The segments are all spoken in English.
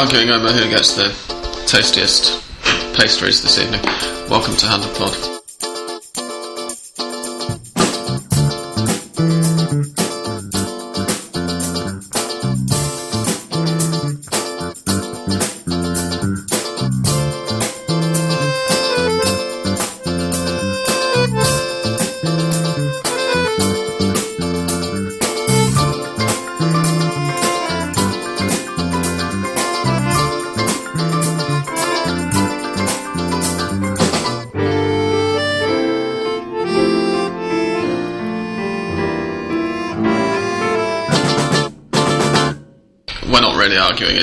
arguing over who gets the tastiest pastries this evening. Welcome to Hand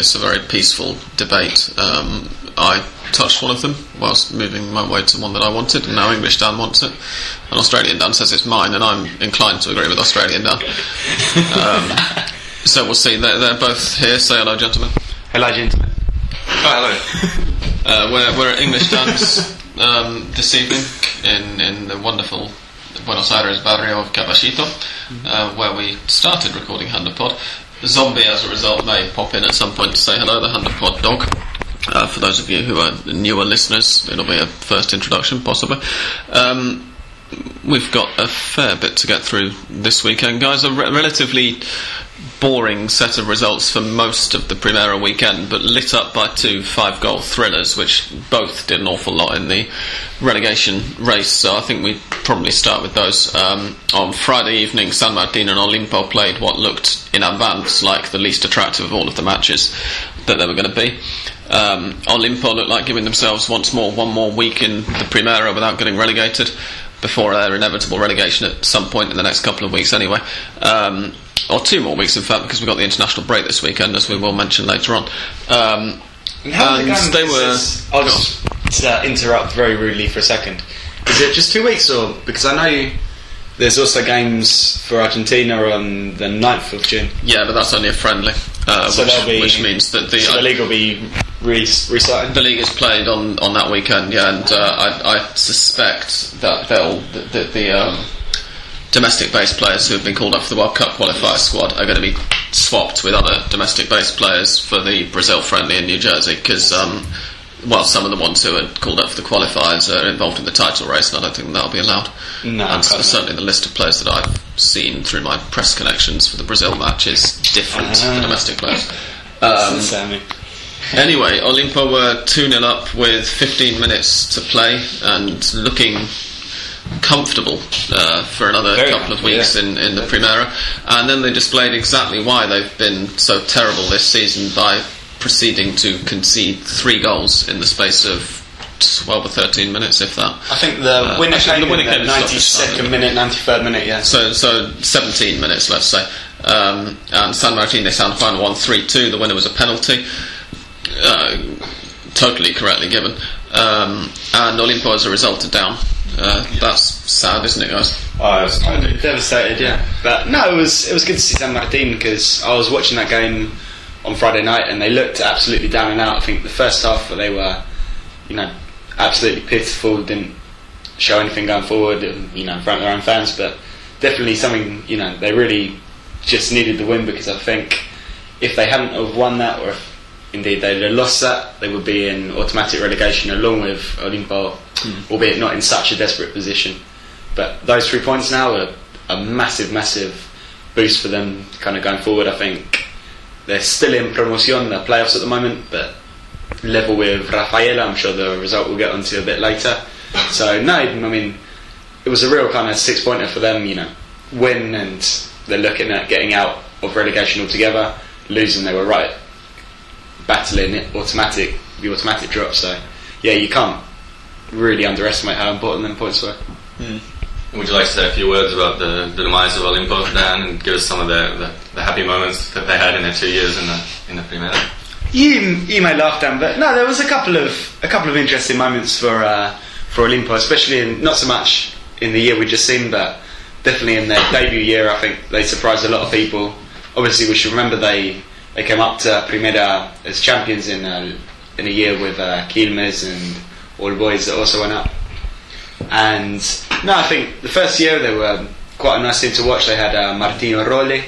It's a very peaceful debate. Um, I touched one of them whilst moving my way to one that I wanted, and now English Dan wants it. And Australian Dan says it's mine, and I'm inclined to agree with Australian Dan. Um, so we'll see. They're, they're, both here. Say hello, gentlemen. Hello, gentlemen. Oh, hello. Uh, we're, we're at English Dan's um, this evening in, in the wonderful Buenos Aires barrio of Caballito, uh, where we started recording Hand of Pod. Zombie, as a result, may pop in at some point to say hello, the Hand of Pod dog. Uh, for those of you who are newer listeners, it'll be a first introduction, possibly. Um, we've got a fair bit to get through this weekend, guys. A re- relatively boring set of results for most of the Primera weekend, but lit up by two five goal thrillers, which both did an awful lot in the relegation race. So I think we probably start with those. Um, on Friday evening, San Martin and Olimpo played what looked in advance like the least attractive of all of the matches that they were going to be. Um, Olimpo looked like giving themselves once more one more week in the Primera without getting relegated before their inevitable relegation at some point in the next couple of weeks, anyway. Um, or two more weeks, in fact, because we've got the international break this weekend, as we will mention later on. Um, and, they were. I'll just uh, interrupt very rudely for a second. Is it just two weeks, or because I know there's also games for Argentina on the 9th of June? Yeah, but that's only a friendly, uh, so which, be, which, means that the, so the league will be re- restarted. The league is played on, on that weekend, yeah, and uh, I, I, suspect that they'll the, the, the um, domestic based players who have been called up for the World Cup qualifier squad are going to be swapped with other domestic based players for the Brazil friendly in New Jersey because. Um, well, some of the ones who are called up for the qualifiers are involved in the title race, and I don't think that'll be allowed. No, and certainly the list of players that I've seen through my press connections for the Brazil match is different uh, to domestic players. Um, Sammy. anyway, Olimpo were 2 0 up with 15 minutes to play and looking comfortable uh, for another Very couple of weeks yeah. in, in the Primera. And then they displayed exactly why they've been so terrible this season by proceeding to concede three goals in the space of 12 or 13 minutes, if that. I think the uh, winner came the winner in the 92nd minute, 93rd minute, yeah. So, so 17 minutes, let's say. Um, and San Martin, they San Juan won 3 2. The winner was a penalty. Uh, totally correctly given. Um, and Olimpo, as a result, are down. Uh, that's sad, isn't it, guys? Oh, I was devastated, yeah. But no, it was it was good to see San Martin because I was watching that game on Friday night and they looked absolutely down and out. I think the first half they were, you know, absolutely pitiful. Didn't show anything going forward, you know, in front of their own fans. But definitely something, you know, they really just needed the win because I think if they hadn't have won that or if indeed they'd have lost that, they would be in automatic relegation along with Olimpo, mm. albeit not in such a desperate position. But those three points now are a massive, massive boost for them kind of going forward. I think they're still in promotion, the playoffs at the moment, but level with Rafaela. I'm sure the result we'll get onto a bit later. So no, I mean, it was a real kind of six pointer for them. You know, win and they're looking at getting out of relegation altogether. Losing, they were right, battling it automatic, the automatic drop. So yeah, you can't really underestimate how important them points were. Mm. Would you like to say a few words about the, the demise of Olimpo, Dan, and give us some of the, the, the, happy moments that they had in their two years in the in the Primera? You you may laugh, Dan, but no, there was a couple of a couple of interesting moments for uh, for Olimpo, especially in not so much in the year we just seen, but definitely in their debut year. I think they surprised a lot of people. Obviously, we should remember they they came up to Primera as champions in a, in a year with uh, Quilmes and all the boys that also went up. And no, I think the first year they were quite a nice team to watch. They had uh, Martín Rolle,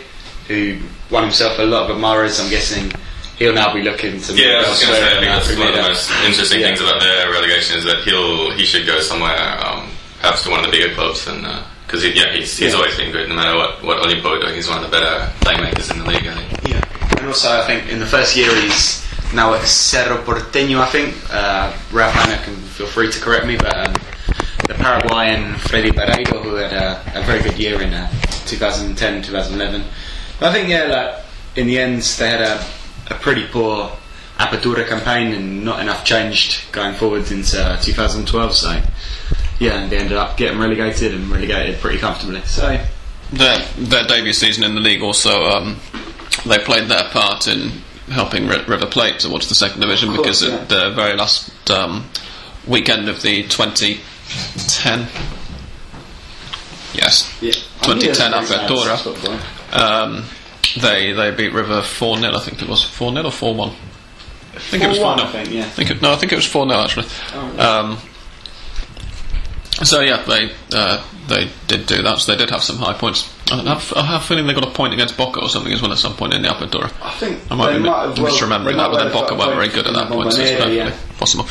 who won himself a lot of admirers. I'm guessing he'll now be looking to Yeah, I was going to say, I think that's one of the most interesting Yeah. things about their relegation is that he'll he should go somewhere, um, perhaps to one of the bigger clubs, and because he, yeah, he's, he's Yeah. always been good. No matter what what Olimpo do, he's one of the better playmakers in the league. I think. Yeah, and also I think in the first year he's now at Cerro Porteño. I think uh, Ana can feel free to correct me, but um, the Paraguayan Fredy Bareiro, who had a, a very good year in uh, 2010, 2011. But I think yeah, like in the end they had a, a pretty poor Apertura campaign and not enough changed going forwards into uh, 2012. So yeah, and they ended up getting relegated and relegated pretty comfortably. So their their debut season in the league also um, they played their part in helping Ri- River Plate towards the second division course, because yeah. at the very last um, weekend of the 2010 yes yeah, 2010 Apertura um, they they beat River 4 0 I think it was 4 0 or 4 1 I think it was 4 4-1, 0 I think, yeah. I think it, no I think it was 4 0 actually Oh, um, so yeah, they uh, they did do that. So they did have some high points. I have, I have a feeling they got a point against Boca or something as well at some point in the Upper Apertura. I think I might they be might have well- misremembering that, but then Boca weren't very good at that point, so it's perfectly yeah. possible.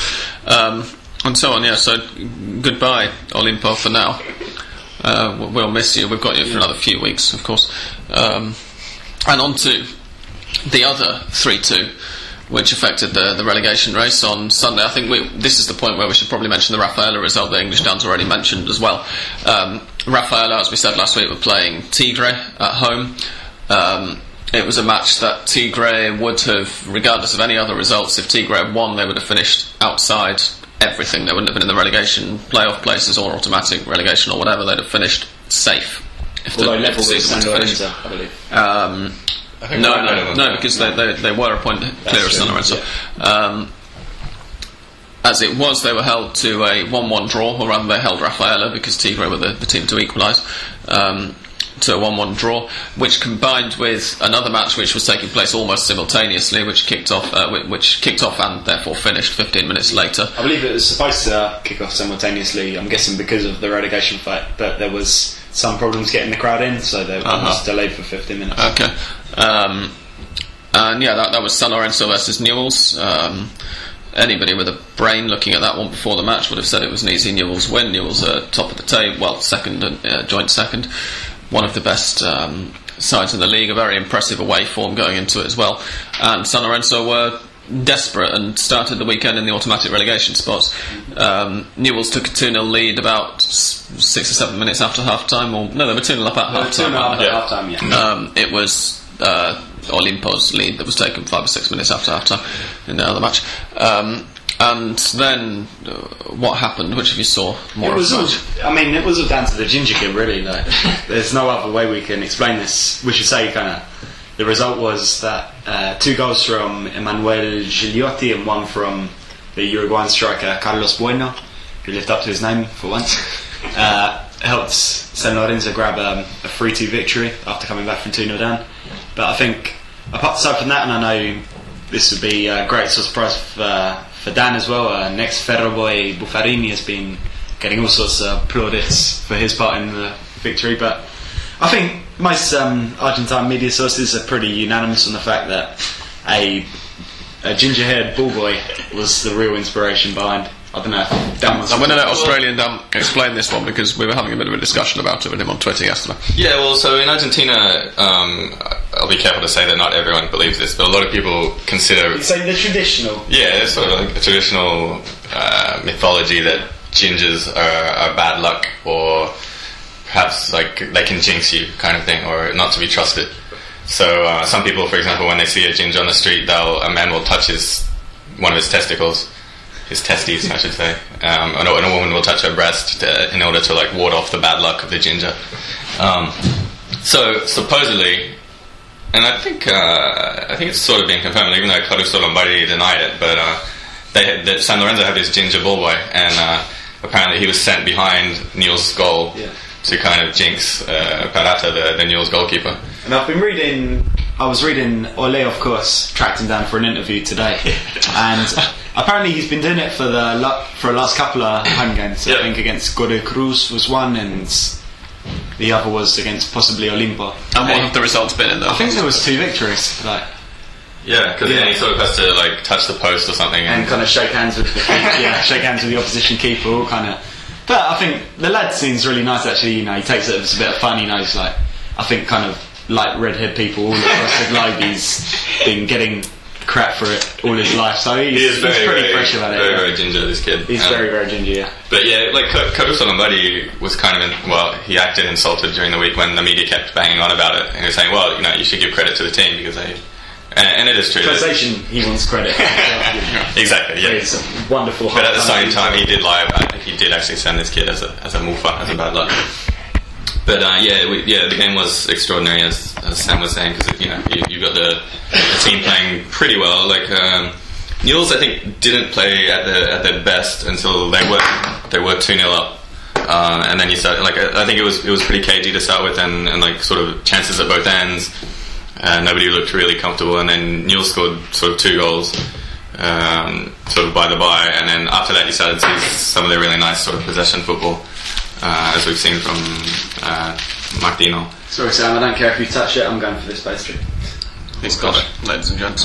Um, and so on, yeah. So goodbye, Olimpo, for now. Uh, we'll- miss you. We've got you for another few weeks, of course. Um, and on to the other 3 2, which affected the, the relegation race on Sunday. I think we, this is the point where we should probably mention the Rafaela result that English Dan's already mentioned as well. Um, Rafaela, as we said last week, were playing Tigre at home. Um, it was a match that Tigre would have, regardless of any other results, if Tigre had won, they would have finished outside everything. They wouldn't have been in the relegation playoff places or automatic relegation or whatever. They'd have finished safe. If the, Although if the season San were to finish. Lorenzo, I believe. Um, I think no, one no, than no, because they, they, they were a point clear of true, San Lorenzo. Um, as it was, they were held to a 1 1 draw, or rather, they held Rafaela because Tigre were the, the team to equalise. Um, to a 1 1 draw, which combined with another match which was taking place almost simultaneously, which kicked off, uh, which kicked off and therefore finished 15 minutes later. I believe it was supposed to uh, kick off simultaneously. I'm guessing because of the relegation fight, but there was some problems getting the crowd in, so they Uh-huh. was delayed for 15 minutes. Okay. Um, and yeah, that, that was San Lorenzo versus Newell's. Um, anybody with a brain looking at that one before the match would have said it was an easy Newell's win. Newell's are top of the table, well, second, and uh, joint second. One of the best um, sides in the league, a very impressive away form going into it as well. And San Lorenzo were desperate and started the weekend in the automatic relegation spots. Um, Newell's took a 2 0 lead about six or seven minutes after half time, or no, they were 2 0 up at half Two and a half time. at half time, yeah. Um, it was uh, Olimpo's lead that was taken five or six minutes after half time in the other match. Um, and then uh, what happened? Which of you saw more It of was the all. I mean, it was all down to the ginger kid, really. Like, there's no other way we can explain this. We should say, kind of, the result was that uh, two goals from Emmanuel Gigliotti and one from the Uruguayan striker Carlos Bueno, who lived up to his name for once, uh, helped San Lorenzo grab um, a 3 2 victory after coming back from 2 0 down. But I think, apart aside from that, and I know this would be a great surprise for, for Dan as well. Uh, next Ferro boy Buffarini has been getting all sorts of plaudits for his part in the victory, but I think most um, Argentine media sources are pretty unanimous on the fact that a, a ginger-haired ball boy was the real inspiration behind. I don't know. If Dan wants I'm going to to- let Australian Dan explain this one because we were having a bit of a discussion about it with him on Twitter yesterday. Yeah, well, so in Argentina, um, I'll be careful to say that not everyone believes this, but a lot of people consider So the traditional. Yeah, it's sort of like a traditional uh, mythology that gingers are, are bad luck or perhaps like they can jinx you kind of thing or not to be trusted. So uh, some people, for example, when they see a ginger on the street, they'll a man will touch his one of his testicles, his testes, I should say, um, and, a, woman will touch her breast to, in order to like ward off the bad luck of the ginger. Um, so supposedly, and I think uh, I think it's sort of been confirmed, even though Caruso Lombardi denied it. But uh, they had, that San Lorenzo had this ginger ball boy, and uh, apparently he was sent behind Newell's goal Yeah. to kind of jinx uh, Peratta, the, the Newell's goalkeeper. And I've been reading. I was reading Ole, of course, tracked him down for an interview today, and apparently he's been doing it for the for the last couple of home games. I think against Godoy Cruz was one, and the other was against possibly Olimpo. And what have the results been in those? I think there was two victories. Like, Yeah, because Yeah. he sort of has to like touch the post or something. and kind of shake hands with the yeah, shake hands with the opposition keeper, all kind of. But I think the lad seems really nice. Actually, you know, he takes it as a bit of fun. You know, he's like, I think kind of like redhead people all across the globe. He's been getting crap for it all his life, so he's, he is very, he's pretty very, fresh about it. very, yeah. very ginger. This kid. He's Um, very, very ginger. Yeah. But yeah, like Ca- Caruso Lombardi was kind of in, well, he acted insulted during the week when the media kept banging on about it, and he was saying, well, you know, you should give credit to the team because they, and, and it is true. that- Translation: He wants credit. exactly, yeah. It's wonderful. But at the same time, he did lie about it. He did actually send this kid as a as a mufa, as a bad luck. But uh, yeah, we, yeah, the game was extraordinary, as, as Sam was saying, because you know you, you got the, the team playing pretty well. Like um, I think, didn't play at their at their best until they were they were two 0 up, uh, and then you started like I think it was it was pretty cagey to start with, and, and like sort of chances at both ends. Uh, nobody looked really comfortable, and then Newell scored sort of two goals um, sort of by the by, and then after that you started to see some of the really nice sort of possession football, uh, as we've seen from uh, Martino. Sorry, Sam. I don't care if you touch it. I'm going for this pastry. He's got it, ladies and gents.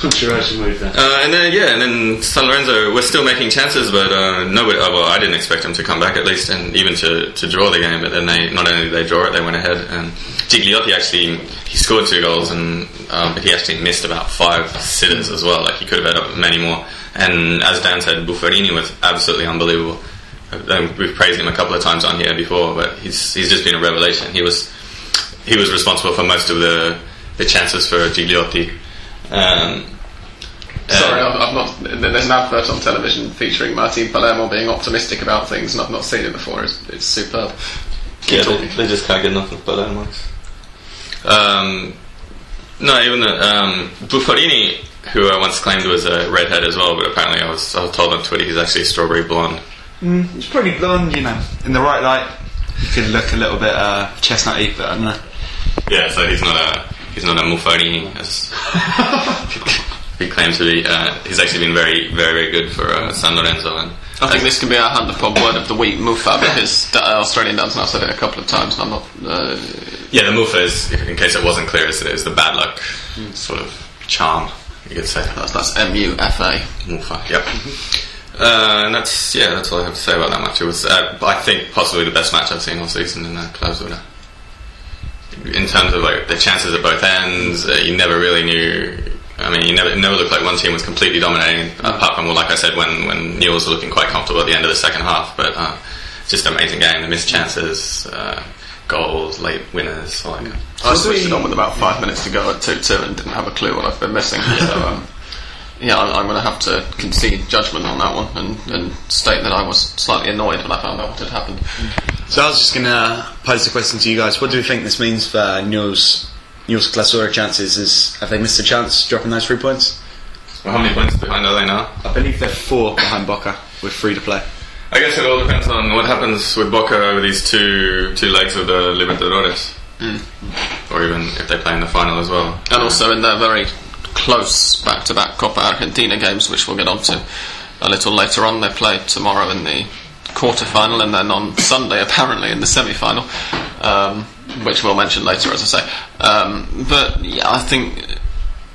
Controversial move there. Uh, and then yeah, and then San Lorenzo we're still making chances, but uh, nobody. Uh, well, I didn't expect them to come back at least, and even to, to draw the game. But then they not only did they draw it, they went ahead. And Gigliotti actually he scored two goals, and um, but he actually missed about five sitters as well. Like he could have had many more. And as Dan said, Buffarini was absolutely unbelievable. Uh, We've praised him a couple of times on here before, but he's he's just been a revelation. He was he was responsible for most of the the chances for Gigliotti. Um, Sorry, uh, I've, I've not. There's an advert on television featuring Martin Palermo being optimistic about things, and I've not seen it before. It's, it's superb. Yeah, they, they just can't get enough of Palermo. Um, no, even the um, Buffarini, who I once claimed was a redhead as well, but apparently I was, I was told on Twitter he's actually a strawberry blonde. It's pretty blonde, you know. In the right light, he could look a little bit uh, chestnutty, but I don't know. Yeah, so he's not a he's not a Muffarini as he claims to be. Uh, he's actually been very very very good for uh, San Lorenzo and. I think this can be our Hand of Pod word of the week, Mufa, because uh, Australian Dan's now said it a couple of times, and I'm not. Uh, Yeah, the Mufa is, in case it wasn't clear, is, is the bad luck sort of charm, you could say. that's that's M U F A. Mufa, yep. Uh, and that's yeah, that's all I have to say about that match. It was, uh, I think, possibly the best match I've seen all season in the Clausura. In terms of like the chances at both ends, uh, you never really knew. I mean, you never it never looked like one team was completely dominating, apart from well, like I said, when when Newell's were looking quite comfortable at the end of the second half. But uh, just an amazing game. The missed chances, uh, goals, late winners, all that. kind of- I switched it on with about five minutes to go at 2 2 and didn't have a clue what I've been missing. So, um, yeah, I'm, I'm going to have to concede judgment on that one and, and state that I was slightly annoyed when I found out what had happened. So I was just going to pose a question to you guys. What do you think this means for Newell's, Newell's Clausura chances? Is Have they missed a chance dropping those three points? Well, how many points behind are they now? I believe they're four behind Boca with three to play. I guess it all depends on what happens with Boca over these two two legs of the Libertadores, mm. or even if they play in the final as well. And also in their very close back to back Copa Argentina games, which we'll get on to a little later on. They play tomorrow in the quarter final and then on Sunday, apparently, in the semi final, um, which we'll mention later, as I say. Um, but yeah, I think.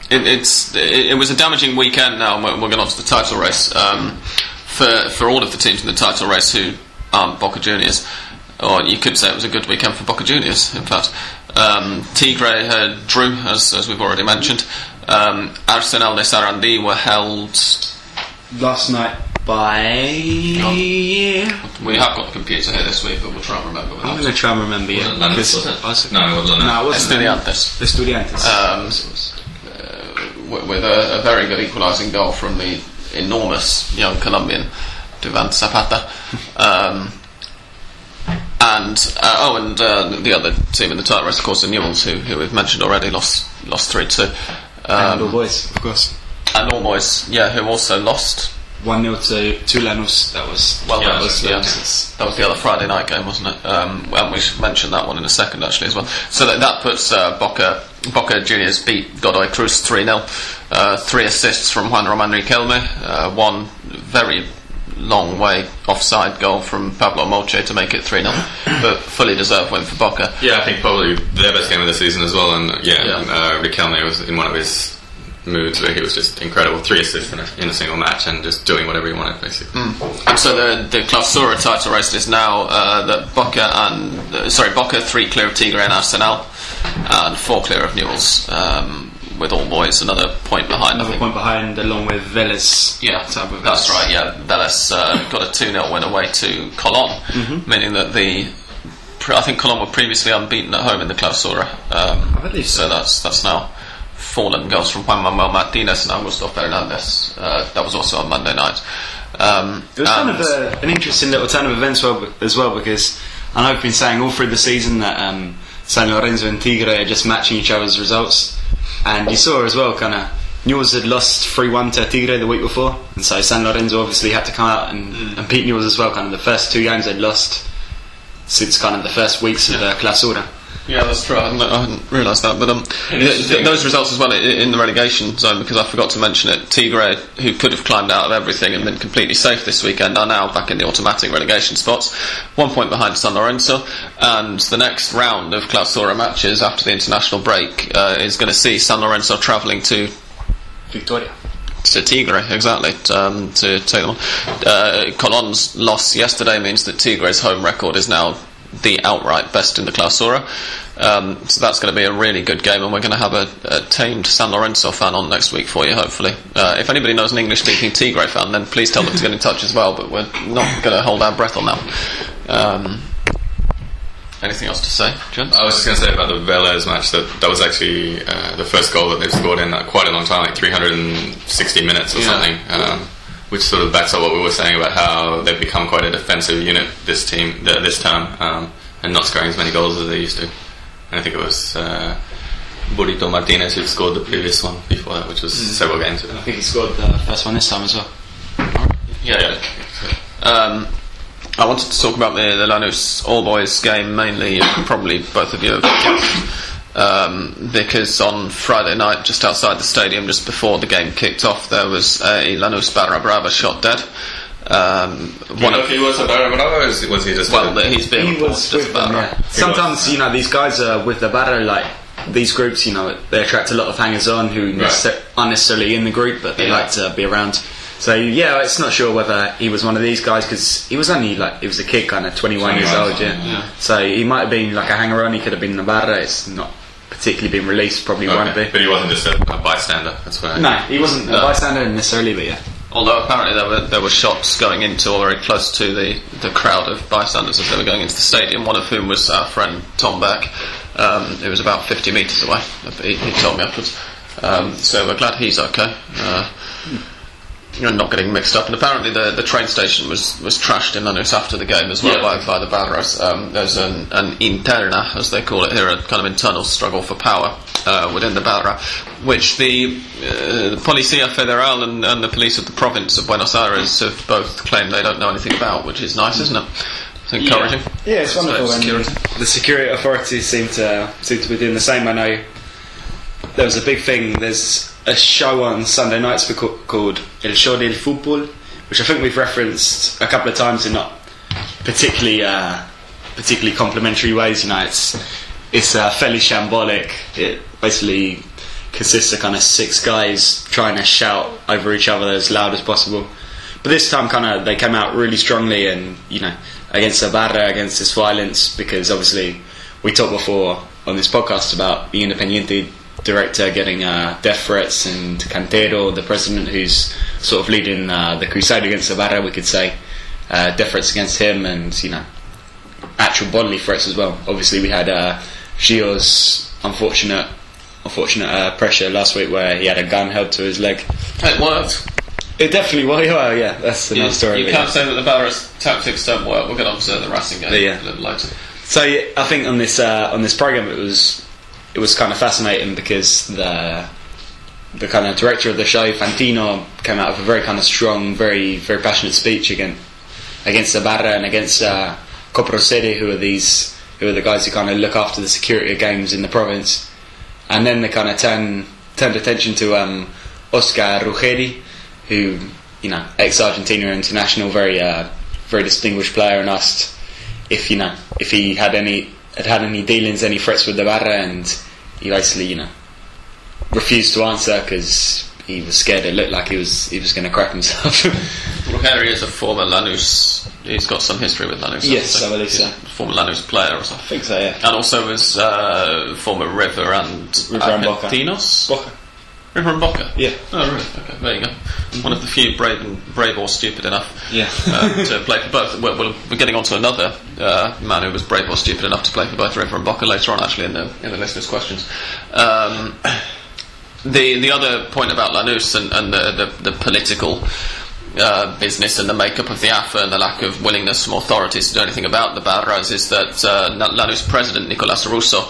It, it's it, it was a damaging weekend. Now and we're, we're going on to the title race um, for for all of the teams in the title race who aren't Boca Juniors, or you could say it was a good weekend for Boca Juniors. In fact, um, Tigre had drew as as we've already mentioned. Um, Arsenal de Sarandi were held. Last night by. We have got the computer here this week, but we'll try and remember. I'm going to try and remember. Yeah, Was it was it? No, it wasn't. No, it wasn't. Estudiantes. Estudiantes. Um, with with a, a very good equalising goal from the enormous young Colombian Duvan Zapata. Um, and uh, oh, and uh, the other team in the title race, of course, the Newells, who, who we've mentioned already, lost lost three two. And all Um, boys, of course. and All Boys, yeah, who also lost. 1 0 to, Lanús. That was. Well, Yeah, that was yeah. that was the other Friday night game, wasn't it? Um, and we should mention that one in a second, actually, as well. So that, that puts uh, Boca Boca Juniors beat Godoy Cruz three 0 uh, Three assists from Juan Roman Riquelme, uh, one very long way offside goal from Pablo Mouche to make it 3 0. but fully deserved win for Boca. Yeah, I think probably their best game of the season as well. And yeah, Yeah. Uh, Riquelme was in one of his moods where he was just incredible. Three assists in a, in a single match and just doing whatever he wanted, basically. And so the the Clausura title race is now uh, that Boca and uh, sorry Boca three clear of Tigre and Arsenal, and four clear of Newell's. Um, with all boys, another point behind. Another point behind, along with Vélez. Yeah, that's Vélez. right. Yeah, Vélez uh, got a 2 0 win away to Colón, meaning that the. I think Colón were previously unbeaten at home in the Clausura. Um, I believe so. so. that's that's now fallen. Goals from Juan Manuel Martinez and Augusto Fernandez. Uh, that was also on Monday night. Um, It was kind of a, an interesting little turn of events well, as well because I know I've been saying all through the season that um, San Lorenzo and Tigre are just matching each other's results, and you saw as well kind of Newell's had lost three one to Tigre the week before, and so San Lorenzo obviously had to come out and, and beat Newell's as well. Kind of the first two games they'd lost since kind of the first weeks of the Clausura. Yeah, that's true. I hadn't, I hadn't realised that. But um, th- th- those results as well i- in the relegation zone, because I forgot to mention it. Tigre, who could have climbed out of everything and been completely safe this weekend, are now back in the automatic relegation spots. One point behind San Lorenzo. And the next round of Clausura matches after the international break uh, is going to see San Lorenzo travelling to Victoria. to Tigre, exactly, um, to take them on. Uh, Colon's loss yesterday means that Tigre's home record is now the outright best in the Clausura. Um, so that's going to be a really good game, and we're going to have a, a tamed San Lorenzo fan on next week for you, hopefully. Uh, if anybody knows an English speaking Tigre fan, then please tell them to get in touch as well, but we're not going to hold our breath on that. Um, anything else to say, John? I was just going to say about the Velez match that that was actually uh, the first goal that they've scored in uh, quite a long time, like 360 minutes or Yeah. something, um, which sort of backs up what we were saying about how they've become quite a defensive unit this team this time, um, and not scoring as many goals as they used to. And I think it was uh, Burrito Martinez who scored the previous one before that, which was several games ago. I think he scored the first one this time as well. Yeah, Um, I wanted to talk about the, the Lanús All Boys game mainly. Probably both of you have watched, um, because on Friday night, just outside the stadium, just before the game kicked off, there was a Lanús Barra Brava shot dead. Um, one of, he was a Barra Brava or was was he just well, he's being he was reported as with them, yeah. Sometimes, you know, these guys are with the Barra, like, these groups, you know, they attract a lot of hangers on who necessar- aren't necessarily in the group, but they Yeah. like to be around. So, yeah, it's not sure whether he was one of these guys because he was only, like, he was a kid, kind of 21 years old, yeah. yeah. So he might have been like a hanger on, he could have been in the Barra, it's not particularly been released, probably won't be. But he wasn't just a, a bystander. That's what I No, he wasn't a bystander necessarily, but yeah. Although apparently there were there were shots going into or very close to the, the crowd of bystanders as they were going into the stadium. One of whom was our friend Tom Beck, um, who was about 50 metres away. He, he told me afterwards. Um, so we're glad he's okay. Uh, and not getting mixed up. And apparently the, the train station was, was trashed in Lanús after the game as well Yeah. by, by the Barras. Um, there's an, an interna, as they call it here, a kind of internal struggle for power uh, within the Barra, which the, uh, the Policía Federal and, and the police of the province of Buenos Aires have both claimed they don't know anything about, which is nice, isn't it? It's encouraging. Yeah, it's wonderful. So, security. The security authorities seem to seem to be doing the same. I know there was a big thing. There's a show on Sunday nights called El Show del Fútbol, which I think we've referenced a couple of times in not particularly uh, particularly complimentary ways. You know, it's it's uh, fairly shambolic. It basically consists of kind of six guys trying to shout over each other as loud as possible. But this time, kind of, they came out really strongly and you know against Ibarra, against this violence, because obviously we talked before on this podcast about the Independiente director getting uh, death threats and Cantero, the president who's sort of leading uh, the crusade against Ibarra, we could say, uh, death threats against him and you know actual bodily threats as well. Obviously, we had uh, Gio's unfortunate. Unfortunate uh, pressure last week where he had a gun held to his leg. It worked. It definitely well, yeah. That's another You, story. you can't yeah. say that the Barras tactics don't work. We'll get on to the Racing game Yeah. a little later. So I think on this uh, on this program it was it was kind of fascinating because the the kind of director of the show Fantino came out with a very kind of strong, very very passionate speech against against Ibarra and against uh, Coprosede, who are these who are the guys who kind of look after the security of games in the province, and then they kind of turn turned attention to um, Oscar Ruggeri, who you know, ex-Argentina international, very uh, very distinguished player, and asked if you know if he had any had had any dealings, any threats with the Barra, and he basically you know refused to answer because he was scared. It looked like he was he was going to crack himself. Ruggeri is a former Lanús. He's got some history with Lanús. Yes, think. I believe so. Former Lanús player or something. think so, yeah. And also was uh, former River and River and Boca. Boca. River and Boca. Yeah. Oh, really? Okay, there you go. One of the few brave and brave or stupid enough Yeah. uh, to play for both. We're getting on to another uh, man who was brave or stupid enough to play for both River and Boca later on, actually, in the in the listeners' questions. Um, the the other point about Lanús and, and the, the, the political uh, business and the makeup of the AFA and the lack of willingness from authorities to do anything about the Barras is that uh, Lanús president Nicolas Russo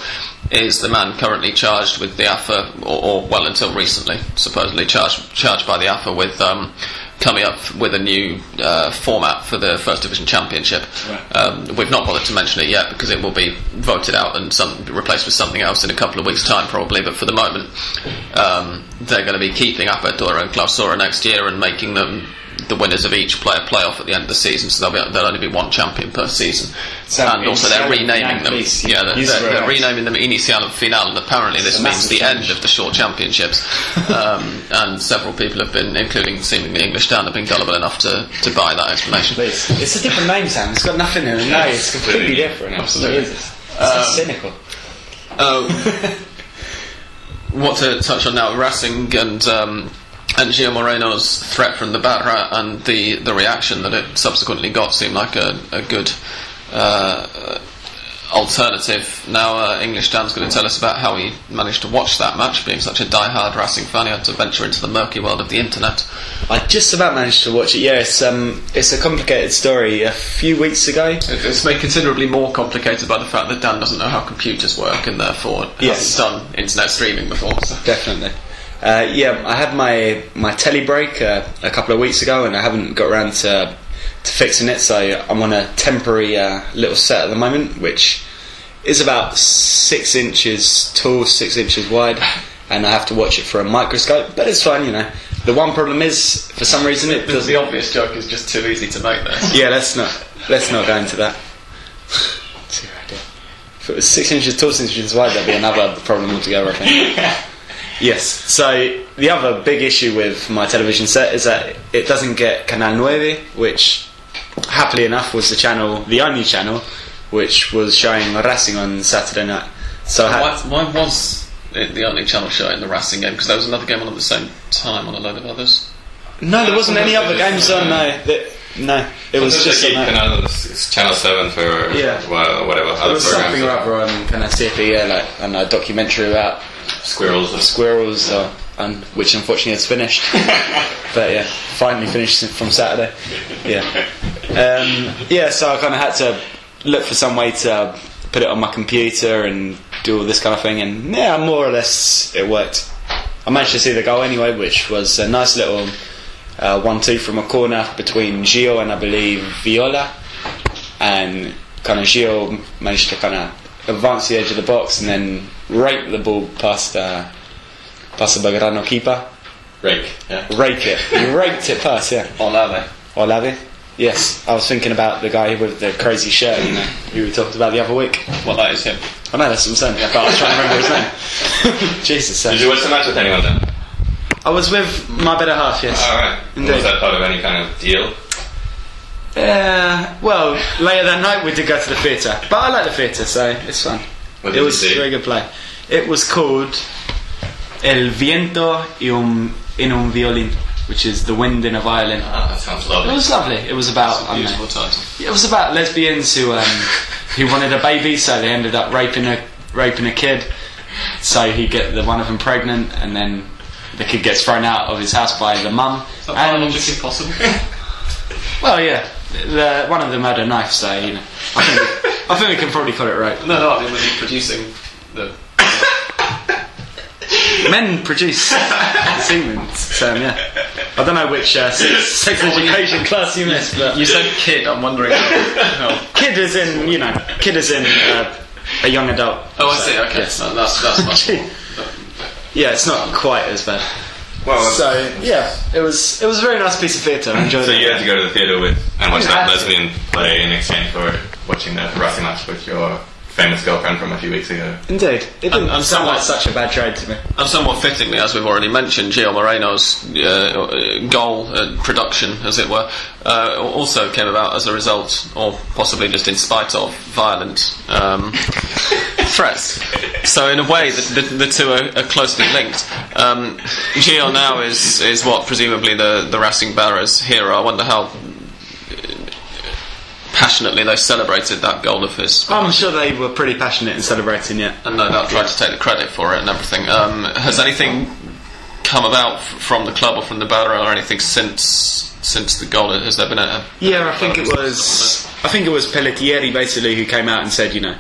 is the man currently charged with the AFA, or, or well until recently, supposedly charged charged by the AFA with um, coming up with a new uh, format for the First Division Championship. Right. Um, we've not bothered to mention it yet because it will be voted out and some, replaced with something else in a couple of weeks' time, probably. But for the moment, um, they're going to be keeping Apertura and Clausura next year and making them the winners of each play a playoff at the end of the season. So there'll, be, there'll only be one champion per season. Sound and also they're renaming them. Please, Yeah, they're, use they're, the they're renaming them Inicial and Final. And apparently this means massive the end of the short championships. um, and several people have been, including seemingly English Dan, have been gullible enough to, to buy that explanation. Please. It's a different name, Sam. It's got nothing in it. No, it's completely different. Absolutely. It is. It's so cynical. Uh, what to touch on now, Racing and um, and Gio Moreno's threat from the Barra and the, the reaction that it subsequently got seemed like a, a good uh, alternative. Now, uh, English Dan's going to tell us about how he managed to watch that match, being such a die-hard Racing fan. He had to venture into the murky world of the internet. I just about managed to watch it. Yeah, it's um, it's a complicated story. A few weeks ago, It's made considerably more complicated by the fact that Dan doesn't know how computers work and therefore Yes. hasn't done internet streaming before. So. definitely. Uh, yeah, I had my my telly break uh, a couple of weeks ago, and I haven't got around to to fixing it. So I'm on a temporary uh, little set at the moment, which is about six inches tall, six inches wide, and I have to watch it for a microscope. But it's fine, you know. The one problem is, for some reason, it The, doesn't. the obvious joke is just too easy to make there. Yeah, let's not let's not go into that. Dear idea. If it was six inches tall, six inches wide, that'd be another problem altogether. I think. yes. So the other big issue with my television set is that it doesn't get Canal 9, which, happily enough, was the channel, the only channel, which was showing Racing on Saturday night. So Why, why was it the only channel showing the Racing game? Because there was another game on at the same time on a load of others. no, there wasn't any other games on. No, no, it was just they on keep that. Canal, Channel 7 for Yeah. wha- whatever, There other was something or other on Canal yeah, like and a documentary about Squirrels. squirrels, uh, and which unfortunately has finished. but yeah, finally finished from Saturday. Yeah, um, yeah. So I kind of had to look for some way to put it on my computer and do all this kind of thing, and yeah, more or less it worked. I managed to see the goal anyway, which was a nice little uh, one-two from a corner between Gio and I believe Viola, and kind of Gio managed to kind of advance the edge of the box and then rake the ball past uh, past the Belgrano keeper. Rake, yeah. Rake it. He raked it past, yeah. Olave. Olave. Yes, I was thinking about the guy with the crazy shirt, you know, who we talked about the other week. Well, that is him. I know that's what I'm saying, but I was trying to remember his name. Jesus. Did you watch the match with anyone then? I was with my better half, yes. Alright. Indeed. Was that part of any kind of deal? Uh, well, later that night we did go to the theatre, but I like the theatre, so it's fun. What it was a very good play. It was called El Viento y un, en un violín, which is the wind in a violin. Ah, that sounds lovely. It was lovely. It was about don't Beautiful title. it was about lesbians who um, who wanted a baby, so they ended up raping a raping a kid. So he get the one of them pregnant, and then the kid gets thrown out of his house by the mum. And biologically possible? well, yeah, the, one of them had a knife, so you know. I think I think we can probably call it rape. no, no, I mean, when you're producing the. Men produce semen, so yeah. I don't know which uh, sex, education class you missed, but You said kid, I'm wondering. how- how- kid is in, you know, kid is in uh, a young adult. Oh, I So, see, okay. yes. No, that's, that's much more. Yeah, it's not quite as bad. Well, uh, So yeah, it was it was a very nice piece of theatre. I enjoyed So it. you had to go to the theatre with and watch that had to. lesbian play in exchange for watching the Racing match with your famous girlfriend from a few weeks ago. Indeed, it didn't And- and sound like somewhat- such a bad trade to me. And somewhat fittingly, as we've already mentioned, Gio Moreno's uh, goal uh, production, as it were, uh, also came about as a result, or possibly just in spite of, violent um, threats. So, in a way, the, the, the two are, are closely linked. Um, Gio now is, is what presumably the, the Racing Barras hero. I wonder how passionately they celebrated that goal of his. I'm sure they were pretty passionate in celebrating it. and no doubt tried to take the credit for it and everything. Um, has anything come about f- from the club or from the Barra or anything since since the goal? Has there been a? Yeah, I think it was. I think it was Pelletieri basically who came out and said, you know,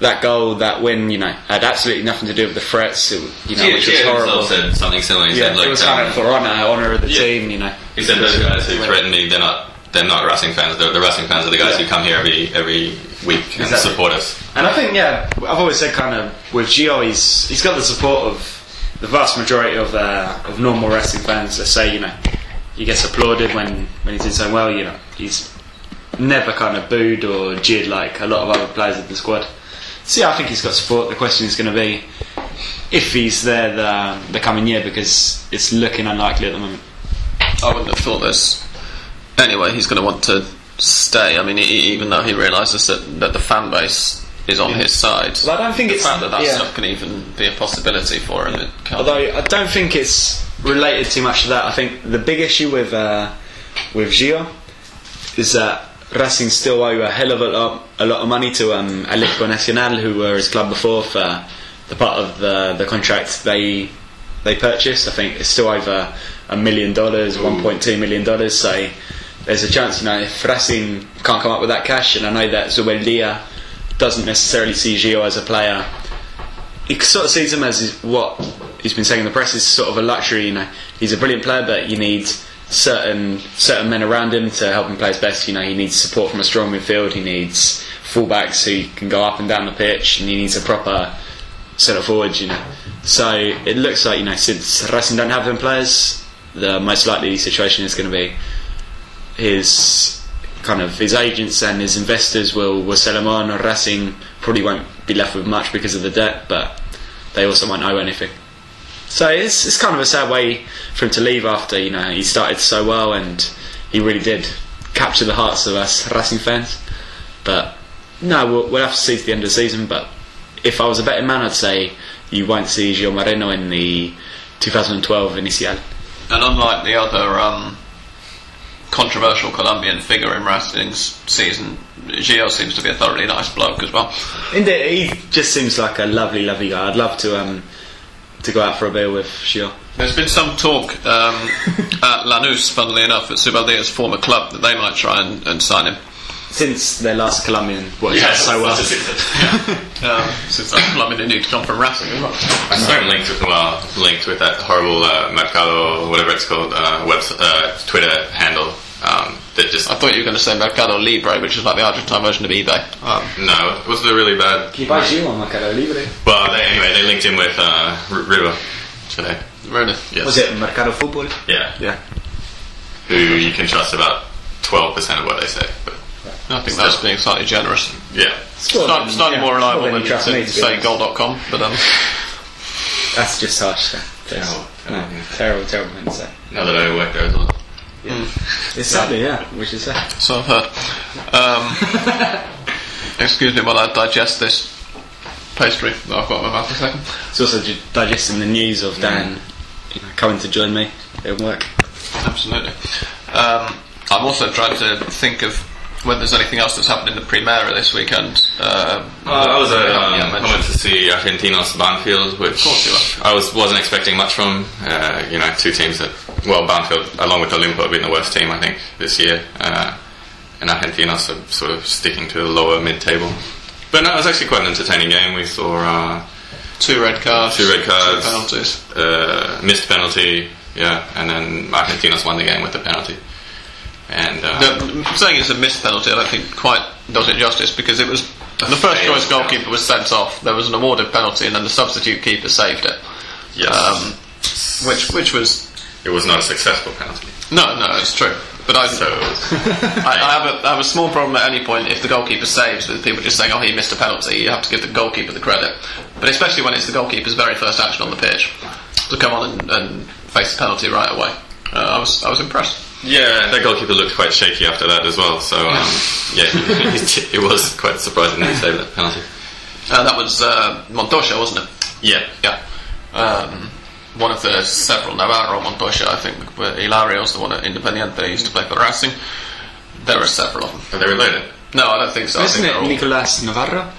that goal, that win, you know, had absolutely nothing to do with the threats. It, you know, Gio, which was Gio horrible. himself said something similar. He Yeah, said, like, it was um, kind of for honour, honour of the yeah. team, you know. He said those guys who threatened me, they're not they're not Racing fans. The, the Racing fans are the guys Yeah. who come here every every week and support us. And I think, yeah, I've always said kind of with Gio, he's he's got the support of the vast majority of uh, of normal Racing fans. That say, you know, he gets applauded when when he's doing so well. You know, he's never kind of booed or jeered like a lot of other players of the squad. So yeah, I think he's got support. The question is going to be if he's there the, the coming year because it's looking unlikely at the moment. I wouldn't have thought there's. Anyway, he's going to want to stay. I mean, e- even though he realises that, that the fan base is on his side. Well, I don't think the it's fact that that yeah. stuff can even be a possibility for him. Although I don't think it's related too much to that. I think the big issue with uh, with Gio is that Racing still owe a hell of a lot, a lot of money to um, Atlético Nacional, who were his club before, for the part of the, the contract they they purchased. I think it's still over a million dollars, one point two million dollars. So there's a chance, you know, if Racing can't come up with that cash, and I know that Zubeldia doesn't necessarily see Gio as a player he sort of sees him as what he's been saying in the press is sort of a luxury. You know, he's a brilliant player, but you need certain certain men around him to help him play his best. You know, he needs support from a strong midfield. He needs fullbacks who can go up and down the pitch, and he needs a proper centre forward. You know, so it looks like you know since Racing don't have them players, the most likely situation is going to be his kind of his agents and his investors will, will sell him on. Or Racing probably won't be left with much because of the debt, but they also won't owe anything. So it's it's kind of a sad way for him to leave after you know he started so well and he really did capture the hearts of us Racing fans. But no, we'll, we'll have to see to the end of the season. But if I was a betting man, I'd say you won't see Gio Moreno in the 2012 Inicial. And unlike the other um, controversial Colombian figure in Racing's season, Gio seems to be a thoroughly nice bloke as well. Indeed, he just seems like a lovely, lovely guy. I'd love to um to go out for a beer with Gio. There's been some talk um, at Lanús, funnily enough, at Zubeldia's former club, that they might try and, and sign him. Since their last Colombian worked out so well. Um, since that Colombian knew to come from Racing as well. I am linked with, well linked with that horrible uh, Mercado whatever it's called uh, web uh, Twitter handle um, that just I thought you were going to say Mercado Libre, which is like the Argentine version of eBay. Um, no it was a really bad. Can you buy Gio on Mercado Libre? Well, they, anyway, they linked in with uh, R- River today. really? Yes. Was it Mercado Football? Yeah. Yeah. Who you can trust about twelve percent of what they say, but I think that's being slightly generous. yeah. Slightly, slightly more reliable than, trust me, than to say honest. goal.com, but um, That's just harsh. That's, Terrible, no, terrible. terrible, terrible thing to say. Now that I work there as well. It's sadly, yeah, which is sad. so I've heard. Um, excuse me while I digest this pastry that I've got in my mouth a second. It's also digesting the news of Dan you know, coming to join me at work. Absolutely. Um, I'm also trying to think of whether there's anything else that's happened in the Primera this weekend. Uh, Uh, I was at, um, yeah, I went to see Argentinos Banfield, which course you were. I was wasn't expecting much from. Uh, you know, two teams that well, Banfield along with Olimpo have been the worst team I think this year, uh, and Argentinos are sort of sticking to the lower mid-table. But no, it was actually quite an entertaining game. We saw uh, Two red cards. two red cards, Two penalties. uh, missed penalty, yeah, and then Argentinos won the game with the penalty. And uh, The, saying it's a missed penalty, I don't think quite does it justice because it was the first choice goalkeeper was sent off. There was an awarded penalty, and then the substitute keeper saved it. yes, Um, which which was it was not a successful penalty. no, no, it's true. But I, So I, I have a I have a small problem at any point if the goalkeeper saves with people just saying, "Oh, he missed a penalty." You have to give the goalkeeper the credit, but especially when it's the goalkeeper's very first action on the pitch to come on and, and face the penalty right away. Uh, I was I was impressed. Yeah, that goalkeeper looked quite shaky after that as well. So um, yeah, it was quite surprising that he saved that penalty. Uh, that was uh, Montoya, wasn't it? Yeah, Yeah. Um, one of the several Navarro Montoya, I think. were Hilario's the one at Independiente who used to play for Racing. There are several of them. are they related? No, I don't think so. Isn't think it all- Nicolas Navarro?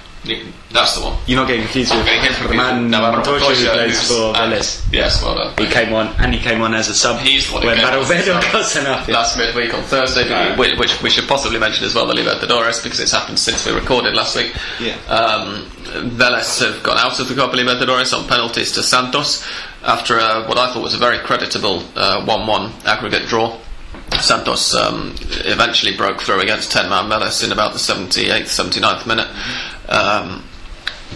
That's the one. You're not getting confused with Getting the man Navarro Montoya who Montoya, plays for Vélez. Yes, well done. He came on, and he came on as a sub He's the one when came on as a Barovero sub. got sent off. Last midweek on Thursday, Right. which, which we should possibly mention as well the Libertadores because it's happened since we recorded last week. Yeah. Um, Vélez have gone out of the Copa Libertadores on penalties to Santos after uh, what I thought was a very creditable uh, 1-1 aggregate draw. Santos um, eventually broke through against 10-man Vélez in about the 78th, 79th minute. Um,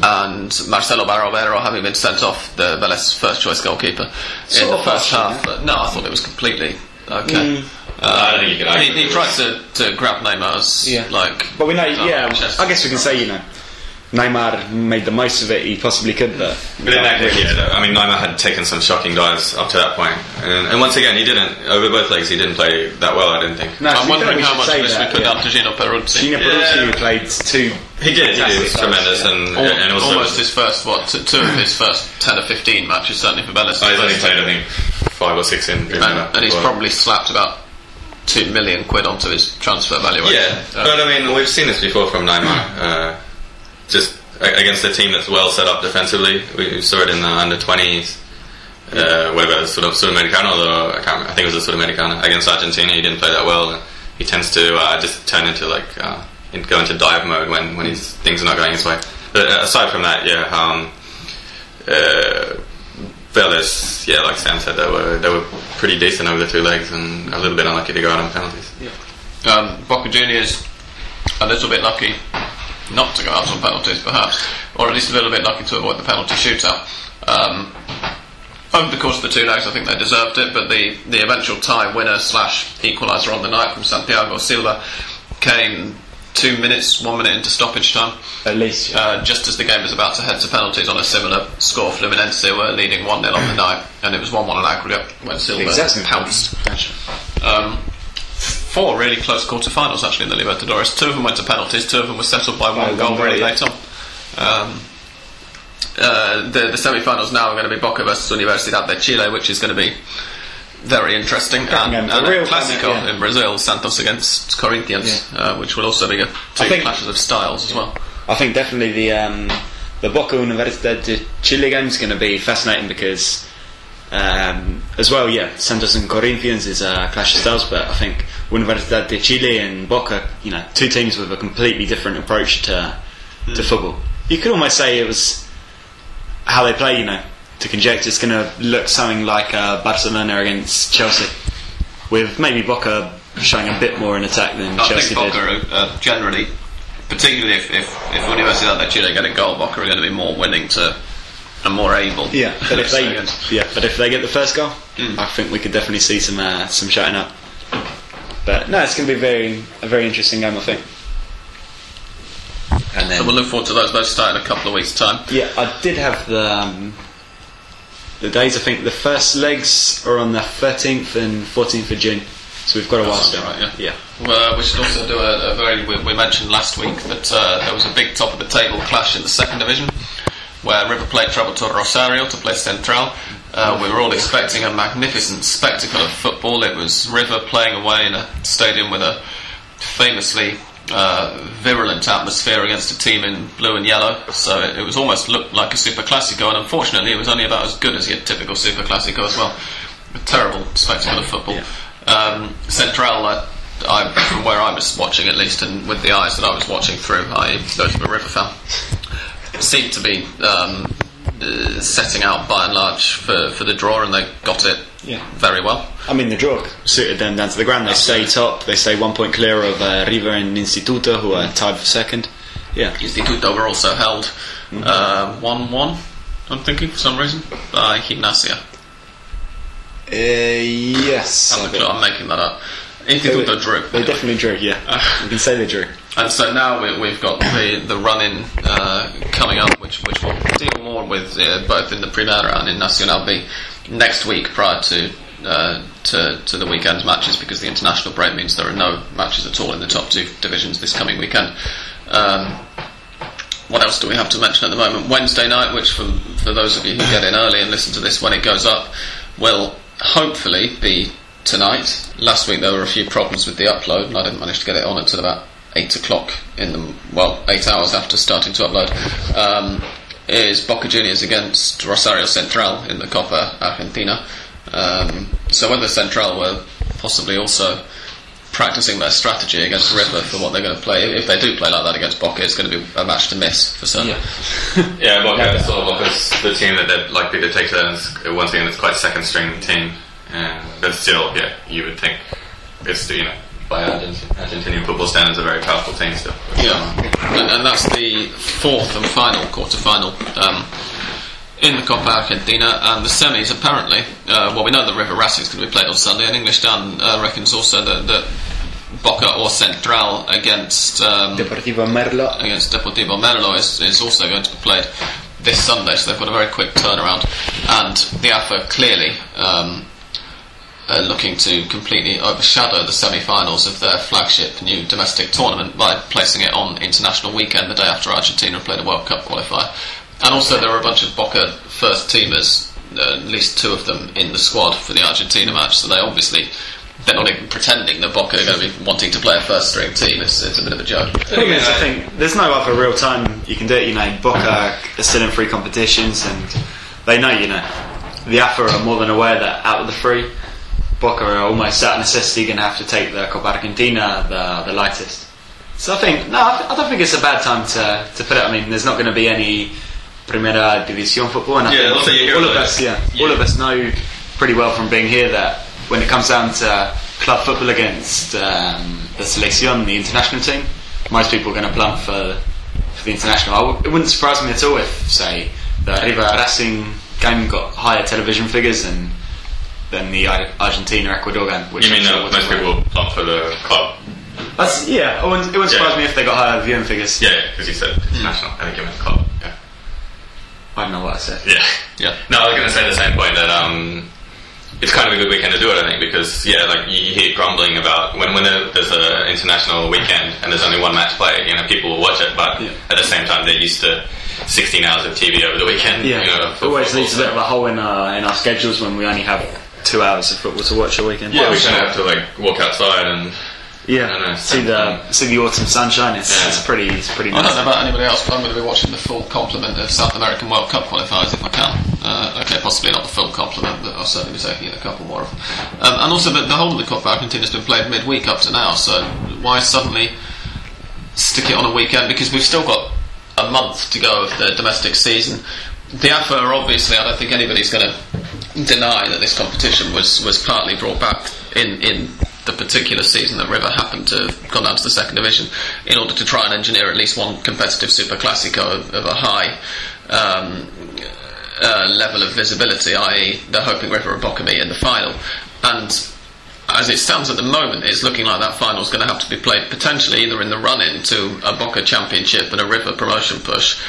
and Marcelo Barovero having been sent off, the Vélez first choice goalkeeper, in the first harsh, half. But no, I thought it was completely okay. Mm. I don't think you can He, he tried to, to grab Neymar's Yeah. like. But we know, uh, yeah, chest. I guess we can say, you know, Neymar made the most of it he possibly could, but. But in that case, yeah, though, I mean, Neymar had taken some shocking dives up to that point, and, and once again, he didn't over both legs. He didn't play that well. I didn't think. No, I'm wondering how much of this we put yeah. down to Gino Peruzzi. Gino Peruzzi Yeah. who played two. He did. He fantastic was tremendous, yeah. and, Al- and also almost his first what t- two of his first ten or fifteen matches certainly for Vélez. Oh, he's only played, I think, five or six in. and, and he's Well, probably slapped about two million quid onto his transfer valuation. Yeah, Uh, but I mean, we've seen this before from Neymar. Uh, just against a team that's well set up defensively. We saw it in the under twenties. Uh, whatever, sort of Sudamericano, I can't. I think it was a Sudamericano against Argentina. He didn't play that well. He tends to uh, just turn into like uh, go into dive mode when when things are not going his way. But uh, aside from that, yeah, um, uh, yeah, like Sam said, they were they were pretty decent over the two legs and a little bit unlucky to go out on penalties. Yeah. Um, Boca Juniors a little bit lucky not to go out on penalties, perhaps, or at least a little bit lucky to avoid the penalty shootout. Um, over the course of the two legs, I think they deserved it, but the, the eventual tie winner slash equaliser on the night from Santiago Silva came two minutes, one minute into stoppage time. At least, yeah. Uh, just as the game was about to head to penalties on a similar score, Fluminense were leading 1 0 on the night, and it was 1 1 on aggregate when Silva Exactly. pounced. Um, four really close quarterfinals actually in the Libertadores. Two of them went to penalties. Two of them were settled by one one goal goal, really yeah. late on. Um, uh, the, the semi-finals now are going to be Boca versus Universidad de Chile, which is going to be very interesting. And. A and a real Clásico game, yeah. in Brazil, Santos against Corinthians, uh, which will also be a, two think- clashes of styles as well. I think definitely the um, the Boca Universidad de Chile game is going to be fascinating because, um, as well, yeah, Santos and Corinthians is a clash of styles, but I think Universidad de Chile and Boca, you know, two teams with a completely different approach to to football. You could almost say it was how they play. You know, to conjecture, it's going to look something like uh, Barcelona against Chelsea, with maybe Boca showing a bit more in attack than I Chelsea think did. Boca are uh, generally, particularly if, if, if Universidad de Chile get a goal, Boca are going to be more willing to and more able. Yeah, but if they yeah, but if they get the first goal, Mm. I think we could definitely see some uh, some shutting up. But no, it's going to be very a very interesting game, I think. And then So we'll look forward to those. Those start in a couple of weeks' time. yeah, I did have the um, the days. I think the first legs are on the thirteenth and fourteenth of June, so we've got a while still. right, yeah. yeah. Well, we should also do a, a very. We, we mentioned last week that uh, there was a big top of the table clash in the second division, where River Plate travelled to Rosario to play Central. Uh, we were all expecting a magnificent spectacle of football. It was River playing away in a stadium with a famously uh, virulent atmosphere against a team in blue and yellow. So it, it was almost looked like a Super Classico, and unfortunately, it was only about as good as your typical Super Classico as well. A terrible spectacle of football. Um, Central, I, from where I was watching at least, and with the eyes that I was watching through, I those of a River fan, seemed to be um, uh, setting out by and large for, for the draw, and they got it Yeah. very well. I mean, the draw suited them down to the ground. They stay top. They stay one point clear of uh, River and Instituto, who are tied for second. Yeah, Instituto were also held uh, 1 1, I'm thinking, for some reason, by Gimnasia. Uh, yes. I I'm. I'm making that up. Instituto drew. They definitely drew, yeah. you can say they drew. And so now we, we've got the, the run in uh, coming up, which which we'll deal more with uh, both in the Primera and in Nacional B next week prior to, uh, to to the weekend matches because the international break means there are no matches at all in the top two divisions this coming weekend. Um, what else do we have to mention at the moment? Wednesday night, which for for those of you who get in early and listen to this when it goes up, will hopefully be tonight. Last week there were a few problems with the upload, and I didn't manage to get it on until about eight o'clock in the well, eight hours after starting to upload. Um, is Boca Juniors against Rosario Central in the Copa Argentina? Um, so whether Central were possibly also practicing their strategy against River for what they're going to play. If they do play like that against Boca, it's going to be a match to miss for certain. Yeah, Boca is sort of Boca's the team that they're likely to take turns. Once again, it's quite a second string team, and but still, yeah, you would think it's you know by Argent- Argentinian football standards a very powerful team still. Yeah, and, and that's the fourth and final quarter final um, in the Copa Argentina, and the semis apparently. Uh, well, we know that River Racing is going to be played on Sunday, and English Dan uh, reckons also that, that Boca or Central against um, Deportivo Merlo. against Deportivo Merlo is, is also going to be played this Sunday, so they've got a very quick turnaround. And the AFA clearly um, are looking to completely overshadow the semi finals of their flagship new domestic tournament by placing it on international weekend the day after Argentina played a World Cup qualifier. And also, there are a bunch of Boca first teamers, uh, at least two of them in the squad for the Argentina match, so they obviously. They're not even pretending that Boca are going to be wanting to play a first string team. It's, it's a bit of a joke. Problem is, I think there's no other real time you can do it. You know, Boca are still in three competitions, and they know, you know, the AFA are more than aware that out of the three, Boca are almost out of necessity going to have to take the Copa Argentina, the the lightest. So I think no, I, don't think it's a bad time to to put it. I mean, there's not going to be any Primera División football, and I Yeah, think hear all of us, yeah, Yeah. all of us know pretty well from being here that when it comes down to club football against um, the selección, the international team, most people are going to plump for for the international. I w- it wouldn't surprise me at all if, say, the River Racing game got higher television figures than than the Ar- Argentina Ecuador game. Which You mean sure that most people plump for the club? That's, yeah, it wouldn't, it wouldn't surprise me if they got higher viewing figures. Yeah, because you said international. Hmm. I think you meant club. Yeah. I don't know what I said. Yeah. Yeah. No, I was going to say the same point that um, it's kind of a good weekend to do it. I think because yeah, like you hear grumbling about when when there's an international weekend and there's only one match played. You know, people will watch it, but Yeah. at the same time they're used to 16 hours of TV over the weekend. Yeah, you know, always leaves a bit of a hole in our in our schedules when we only have two hours of football to watch a weekend. Yeah, we kind of have to like walk outside and yeah. Know, see the see the autumn sunshine. It's, Yeah. it's pretty it's pretty Nice. I nice. don't know about anybody else, but I'm going to be watching the full complement of South American World Cup qualifiers if I can. Uh, okay, possibly not the full complement, but I'll certainly be taking in a couple more of them. Um, and also, the, the whole of the Copa Argentina has been played midweek up to now, so why suddenly stick it on a weekend? Because we've still got a month to go of the domestic season. The AFA are obviously, I don't think anybody's going to deny that this competition was, was partly brought back in, in the particular season that River happened to have gone down to the second division in order to try and engineer at least one competitive Super Classico of, of a high um, uh, level of visibility, i.e., they're hoping River and Boca in the final. And as it stands at the moment, it's looking like that final is going to have to be played potentially either in the run in to a Boca Championship and a River promotion push,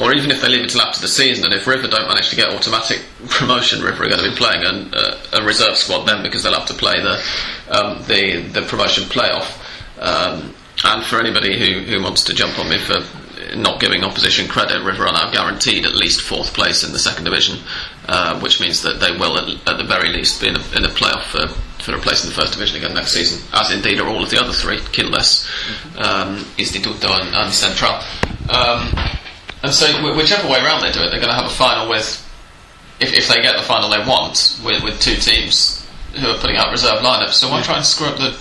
or even if they leave it till after the season, and if River don't manage to get automatic promotion, River are going to be playing a, reserve squad then because they'll have to play the um, the, the promotion playoff. Um, and for anybody who, who wants to jump on me for not giving opposition credit, River are now guaranteed at least fourth place in the second division, uh, which means that they will, at, at the very least, be in a, in a playoff for, for a place in the first division again next season, as indeed are all of the other three Quilmes, um, Instituto, and, and Central. Um, and so, whichever way around they do it, they're going to have a final with, if, if they get the final they want, with, with two teams who are putting out reserve lineups. So why try and screw up the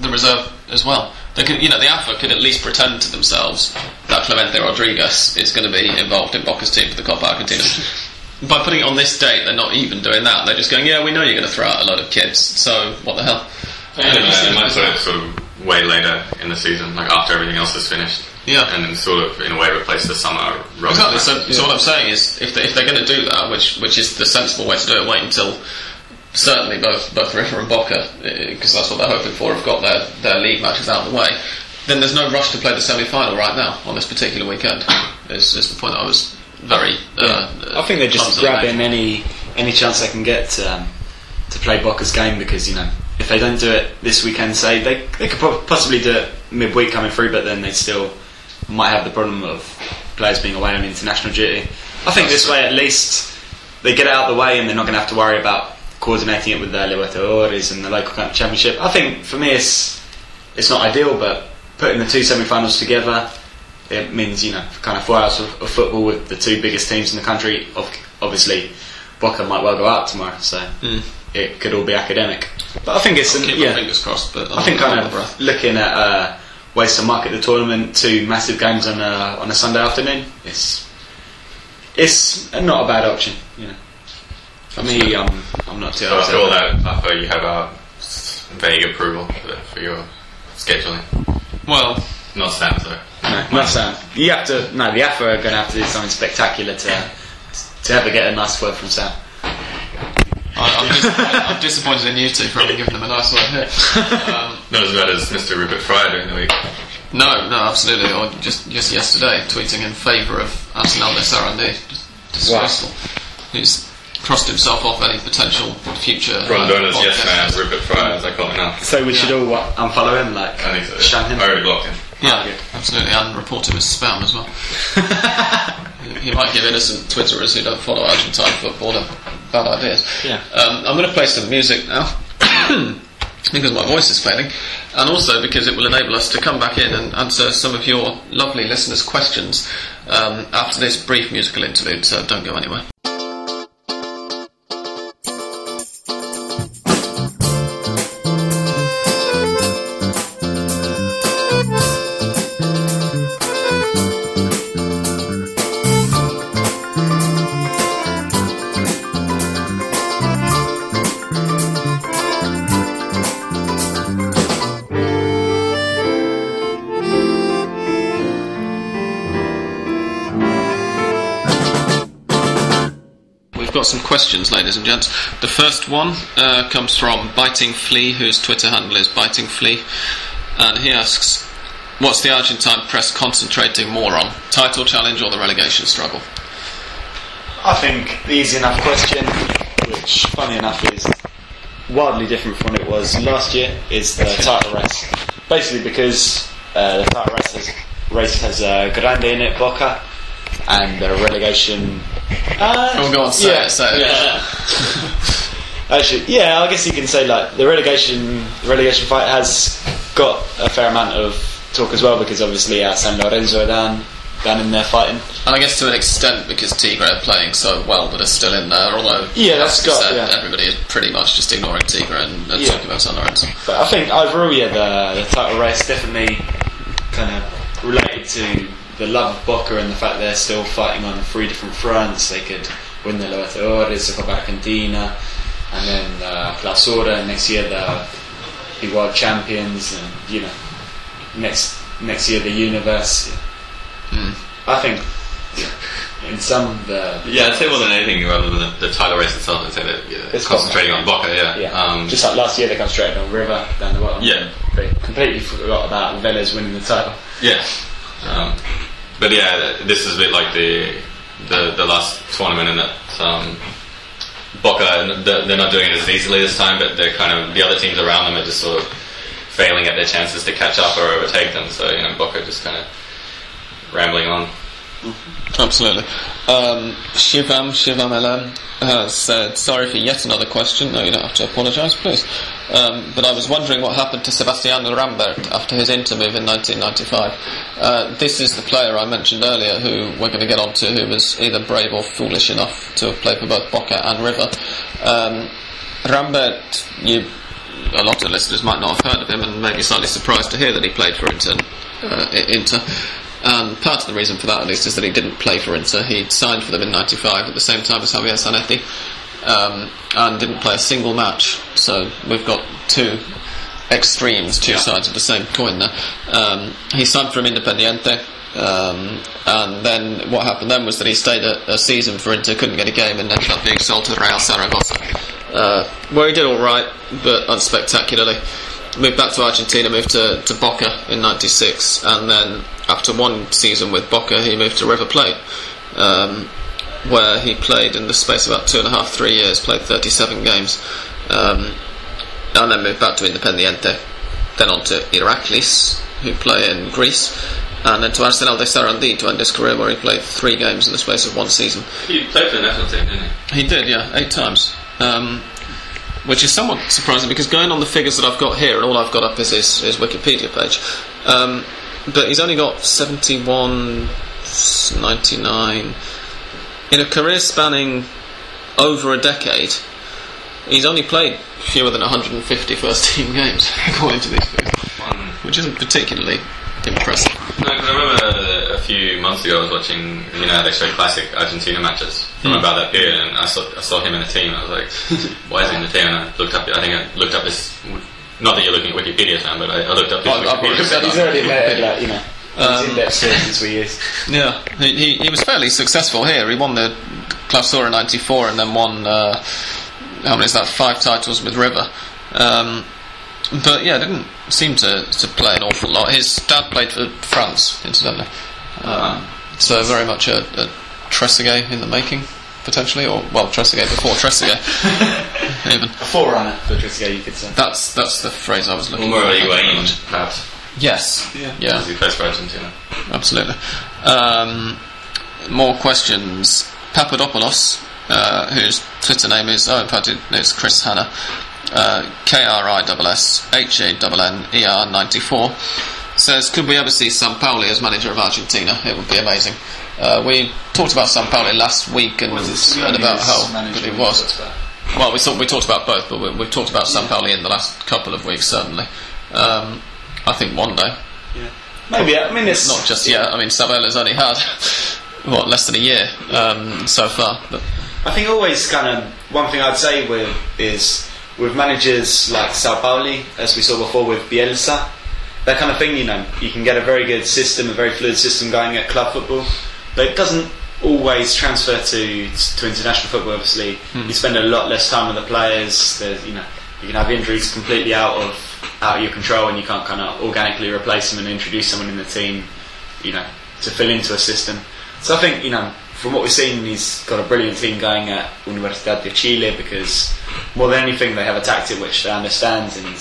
the reserve as well? They could, you know, the AFA could at least pretend to themselves that Clemente Rodriguez is going to be involved in Boca's team for the Copa Argentina. By putting it on this date, they're not even doing that. They're just going, yeah, we know you're going to throw out a lot of kids, so what the hell? Yeah, they might put it sort of way later in the season, like after everything else is finished. Yeah. And then sort of in a way replace the summer run. Exactly. So, so what I'm saying is, if, they, if they're going to do that, which which is the sensible way to do it, wait until certainly both both River and Boca, because that's what they're hoping for, have got their, their league matches out of the way, then there's no rush to play the semi final right now on this particular weekend. Is, is the point I was very. Uh, I think they're just grabbing any any chance they can get to, um, to play Boca's game because you know if they don't do it this weekend, say they they could possibly do it midweek coming through, but then they still might have the problem of players being away on international duty. I think this way at least they get it out of the way and they're not going to have to worry about coordinating it with the Libertadores and the local country championship. I think for me it's it's not ideal, but putting the two semi-finals together it means you know kind of four hours of, of football with the two biggest teams in the country. Obviously, Boca might well go out tomorrow, so it could all be academic. But I think it's an, Keep my yeah. fingers crossed, but I think I'm kind of looking at uh, ways to market the tournament, two massive games on a on a Sunday afternoon. It's it's not a bad option, you know. For me, um, I'm not too So after upset. all that, Papa, you have our s- vague approval for, for your scheduling. Well, Not Sam, though. No, not Sam. You have to. No, the AFA are going to have to do something spectacular to to ever get a nice word from Sam. I, I'm, disappointed, I'm disappointed in you two for having given them a nice word here. Um, Not as bad as Mr. Rupert Fryer during the week. no, no, absolutely. Or just just yesterday, tweeting in favour of Arsenal de Sarandí. Just Disgraceful. Who's crossed himself off any potential future. uh, Rondona's yes podcast. man, Rupert Fryer, as I call him now. So we should all what, unfollow him, like I think so. shun him. I already blocked him. Yeah, Okay. absolutely, and report him as spam as well. he might give innocent Twitterers who don't follow Argentine football bad ideas. Yeah. Um, I'm going to play some music now. Because my voice is failing, and also because it will enable us to come back in and answer some of your lovely listeners' questions um, after this brief musical interlude. So don't go anywhere. Questions, ladies and gents. The first one uh, comes from Biting Flea, whose Twitter handle is Biting Flea, and he asks, "What's the Argentine press concentrating more on, title challenge or the relegation struggle?" I think the easy enough question, which funny enough is wildly different from what it was last year, is the title race. Basically because uh, the title race has, race has uh, Grande in it, Boca, and the relegation. Uh, Oh, go on, say yeah, it, say it. yeah. Actually, yeah, I guess you can say like the relegation the relegation fight has got a fair amount of talk as well because obviously uh, San Lorenzo are down down in there fighting. And I guess to an extent because Tigre are playing so well that are still in there, although Yeah, that's got- said, yeah. everybody is pretty much just ignoring Tigre and, and Yeah. talking about San Lorenzo. But I think overall, yeah, the, the title race definitely kind of related to the love of Boca and the fact they're still fighting on three different fronts. They could win the Libertadores, the Copa Argentina, and then uh, Clausura. And next year they'll be world champions, and you know, next next year the universe. I think in some the Yeah, I'd say more than anything, rather than the, the title race itself, I'd say that yeah, It's concentrating on Boca, yeah. Yeah. Um, Just like last year, they concentrated on River down the bottom. Yeah. They completely forgot about Vélez winning the title. Yeah. Um, but yeah, this is a bit like the the, the last tournament in that um, Boca they're not doing it as easily this time, but they're kind of the other teams around them are just sort of failing at their chances to catch up or overtake them. So you know, Boca just kind of rambling on. Absolutely. Um, Shivam, Shivam LM has said, sorry for yet another question. No, you don't have to apologise, please. Um, but I was wondering what happened to Sebastiano Rambert after his Inter move in 1995. Uh, this is the player I mentioned earlier who we're going to get on to, who was either brave or foolish enough to have played for both Boca and River. Um, Rambert, you a lot of listeners might not have heard of him and may be slightly surprised to hear that he played for Inter. Uh, Inter. And part of the reason for that, at least, is that he didn't play for Inter. He signed for them in '95 at the same time as Javier Zanetti, um, and didn't play a single match. So we've got two extremes, two sides of the same coin there. Um, he signed from Independiente. Um, and then what happened then was that he stayed a, a season for Inter, couldn't get a game, and ended up being sold to Real Zaragoza uh, where he did all right, but unspectacularly. Moved back to Argentina, moved to, to Boca in '96, and then after one season with Boca, he moved to River Plate, um, where he played in the space of about two and a half, three years, played 37 games, um, and then moved back to Independiente, then on to Iraklis, who play in Greece, and then to Arsenal de Sarandí to end his career, where he played three games in the space of one season. He played for the national team, didn't he? He did, yeah, eight times. Um, which is somewhat surprising because going on the figures that I've got here, and all I've got up is his, his Wikipedia page. Um, but he's only got 71, 99. In a career spanning over a decade, he's only played fewer than 150 first team games, according to these figures, which isn't particularly impressive. No, I remember few months ago I was watching, you know, they show classic Argentina matches from about that period, and I saw I saw him in the team. I was like, why is he in the team? And I looked up. I think I looked up this, Not that you're looking at Wikipedia, Sam, but I, I looked up his I- Wikipedia. to say page. He's already admitted, like, you know, Um, in-depth sources we use. Yeah, he, he, he was fairly successful here. He won the Clausura '94 and then won uh, how many is that? Five titles with River. Um, but yeah, didn't seem to, to play an awful lot. His dad played for France, incidentally. Um, so very much a, a Trezeguet in the making, potentially, or well, Trezeguet before Trezeguet, even. A forerunner for Trezeguet, you could say. That's that's the phrase I was looking More for. of a Thank you very Higuain, much. perhaps, Yes. Yeah. Yeah. because he plays for Argentina. Absolutely. Um, more questions. Papadopoulos, uh, whose Twitter name is, oh, in fact, it, it's Chris Hanna, uh, K R I S S H A N N E R 94, says, Could we ever see Sampaoli as manager of Argentina? It would be amazing. Uh, we talked about Sampaoli last week and, and about how good he was. Well, we, thought, we talked about both, but we, we've talked about Sampaoli in the last couple of weeks, certainly. Um, I think one day. Yeah. Maybe, I mean, it's Not just yet. I mean, Sabella's only had what less than a year um, so far. But I think always kind of one thing I'd say with is with managers like Sampaoli, as we saw before with Bielsa, that kind of thing. You know, you can get a very good system, a very fluid system going at club football, but it doesn't always transfer to to international football. Obviously, hmm. you spend a lot less time with the players. There's, you know, you can have injuries completely out of out of your control, and you can't kind of organically replace them and introduce someone in the team. You know, to fill into a system. So I think you know from what we've seen, he's got a brilliant team going at Universidad de Chile because more than anything, they have a tactic which they understand and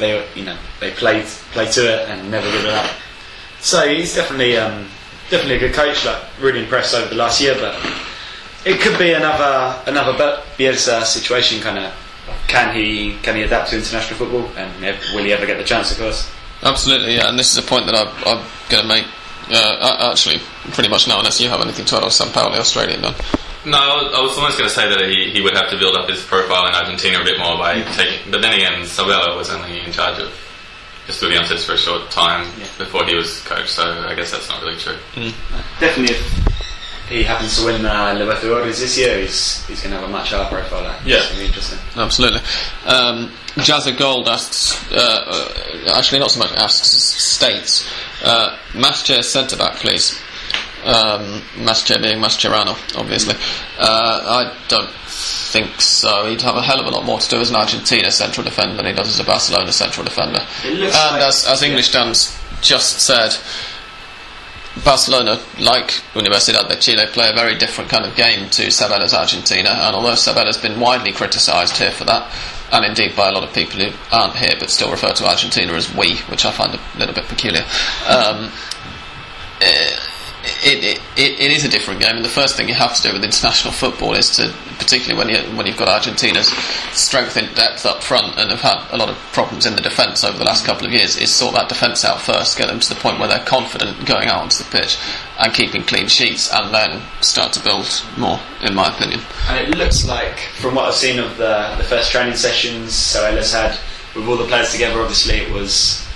they, you know, they play play to it and never give it up. So he's definitely um, definitely a good coach. Like really impressed over the last year, but it could be another another Bielsa situation. Kind of can he can he adapt to international football and will he ever get the chance? Of course. absolutely, yeah. And this is a point that I'm, I'm going to make. Uh, actually, pretty much now, unless you have anything to add on Sampaoli, Australian then. No, I was, I was almost going to say that he, he would have to build up his profile in Argentina a bit more by taking. But then again, Sabella was only in charge of Estudiantes for a short time Yeah. before he was coach, so I guess that's not really true. Definitely, if he happens to win uh, Libertadores this year, he's he's going to have a much higher profile. There. Yeah. it's going to be interesting. Absolutely. Um, Jazza Gold asks, uh, uh, actually not so much asks, states, uh, Mascher centre back, please. Um, Mascher being Mascherano, obviously. Uh, I don't think so. He'd have a hell of a lot more to do as an Argentina central defender than he does as a Barcelona central defender. And like- as, as English Dan's just said, Barcelona, like Universidad de Chile, play a very different kind of game to Sabella's Argentina, and although Sabella's been widely criticised here for that, and indeed by a lot of people who aren't here but still refer to Argentina as we, which I find a little bit peculiar, um, eh, it, it, it, is a different game, and the first thing you have to do with international football is to, particularly when you when you've got Argentina's strength in depth up front and have had a lot of problems in the defence over the last couple of years, is sort that defence out first, get them to the point where they're confident going out onto the pitch and keeping clean sheets, and then start to build more, in my opinion. And it looks like, from what I've seen of the, the first training sessions Sabella's had with all the players together, obviously it was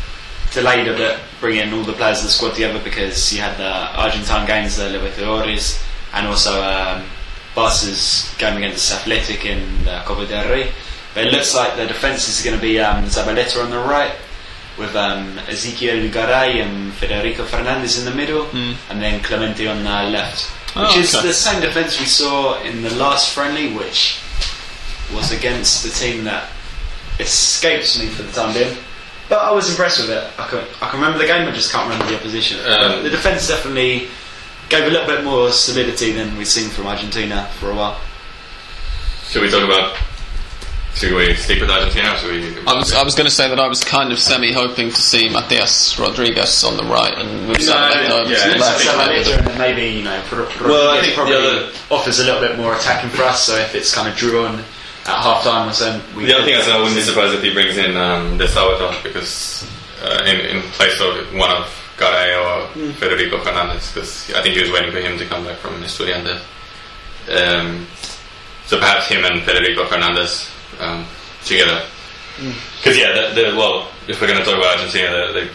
delayed a bit bringing all the players of the squad together because you had the Argentine games, the Libertadores, and also um, Barca's game against Athletic in the Copa del Rey. But it looks like the defence is going to be um, Zabaleta on the right, with um, Ezequiel Garay and Federico Fernandez in the middle, and then Clemente on the left. Oh, Which is okay. the same defence we saw in the last friendly, which was against the team that escapes me for the time being. But I was impressed with it. I can, I can remember the game, I just can't remember the opposition. Um, the defence definitely gave a little bit more solidity than we've seen from Argentina for a while. Should we talk about? Should we stick with Argentina? Should we? I was I was going to say that I was kind of semi hoping to see Matias Rodriguez on the right and with Zabaleta over yeah, to the left. like Zabaleta maybe you know Pro- Pro- Well, I it think the probably other- offers a little bit more attacking for us. So if it's kind of drawn at half time or so, we The other thing is, I wouldn't be surprised if he brings in um, Desábato because uh, in, in place of one of Garay or Federico Fernandez, because I think he was waiting for him to come back from Estudiantes. Um, so perhaps him and Federico Fernandez um, together. Because yeah, the, the, well, if we're going to talk about Argentina, the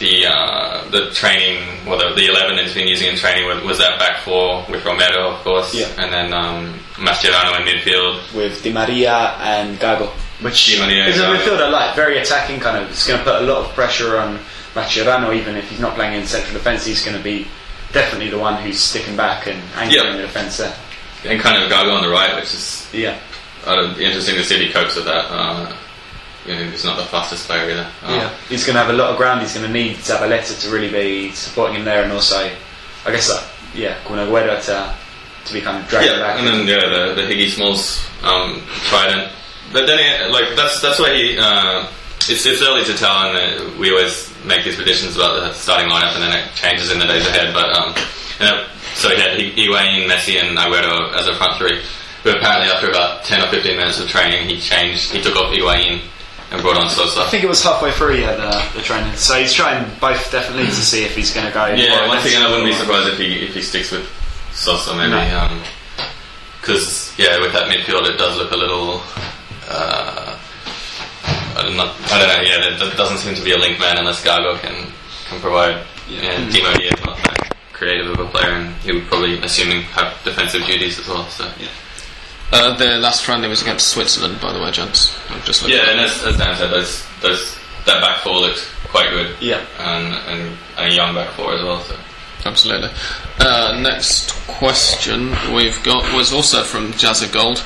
the the, uh, the training, well, the, the eleven that's been using in training was, was that back four with Romero, of course, Yeah. and then um, Mascherano in midfield. with Di Maria and Gago, which Di Maria is a and Gago. midfield I like, very attacking. Kind of, it's going to put a lot of pressure on Mascherano. Even if he's not playing in central defence, he's going to be definitely the one who's sticking back and anchoring Yeah. the defence there. And kind of Gago on the right, which is Yeah, uh, interesting to see if he copes with that. Uh, you know, he's not the fastest player either. Uh, yeah. He's going to have a lot of ground. He's going to need Zabaleta to really be supporting him there, and also, I guess, like, yeah, Kun Agüero to to be kind of dragging Yeah, back. and then yeah, the the Higgy Smalls um, trident. But then it, like that's that's where he. Uh, it's it's early to tell, and uh, we always make these predictions about the starting lineup, and then it changes in the days ahead. But um, you know, so he had Hi- Higuain, Messi, and Agüero as a front three. But apparently, after about ten or fifteen minutes of training, he changed. He took off Higuain and brought on Sosa. I think it was halfway through, yeah, the, the training. So he's trying both definitely to see if he's going to go. Yeah, once again, I wouldn't be surprised if he if he sticks with Sosa maybe. No. Because yeah, with that midfield, it does look a little. Uh, I don't know. I don't know. Yeah, there, doesn't seem to be a link man unless Gago can can provide. Yeah, Maria is not that creative of a player, and he would probably, assuming, have defensive duties as well. So yeah, Uh, the last friendly was against Switzerland, by the way, gents. I'm just looking. yeah, and as, as Dan said, those those that back four looks quite good. Yeah. and and, and a young back four as well. So. Absolutely. Uh, next question we've got was also from Jazza Gold.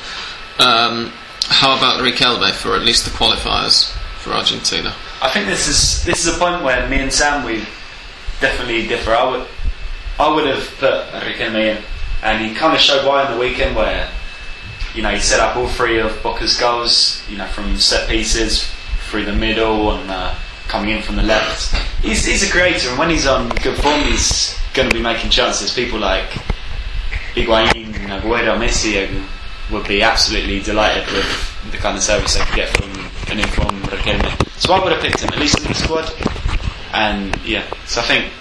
Um, how about Riquelme for at least the qualifiers for Argentina? I think this is this is a point where me and Sam we definitely differ. I would I would have put Riquelme in, and he kind of showed why on the weekend where you know he set up all three of Boca's goals. You know from set pieces through the middle and uh, coming in from the left. He's he's a creator, and when he's on good form, he's going to be making chances. People like Higuain, Agüero, Messi would be absolutely delighted with the kind of service they could get from an informed Riquelme. So I would have picked him at least in the squad. And yeah, so I think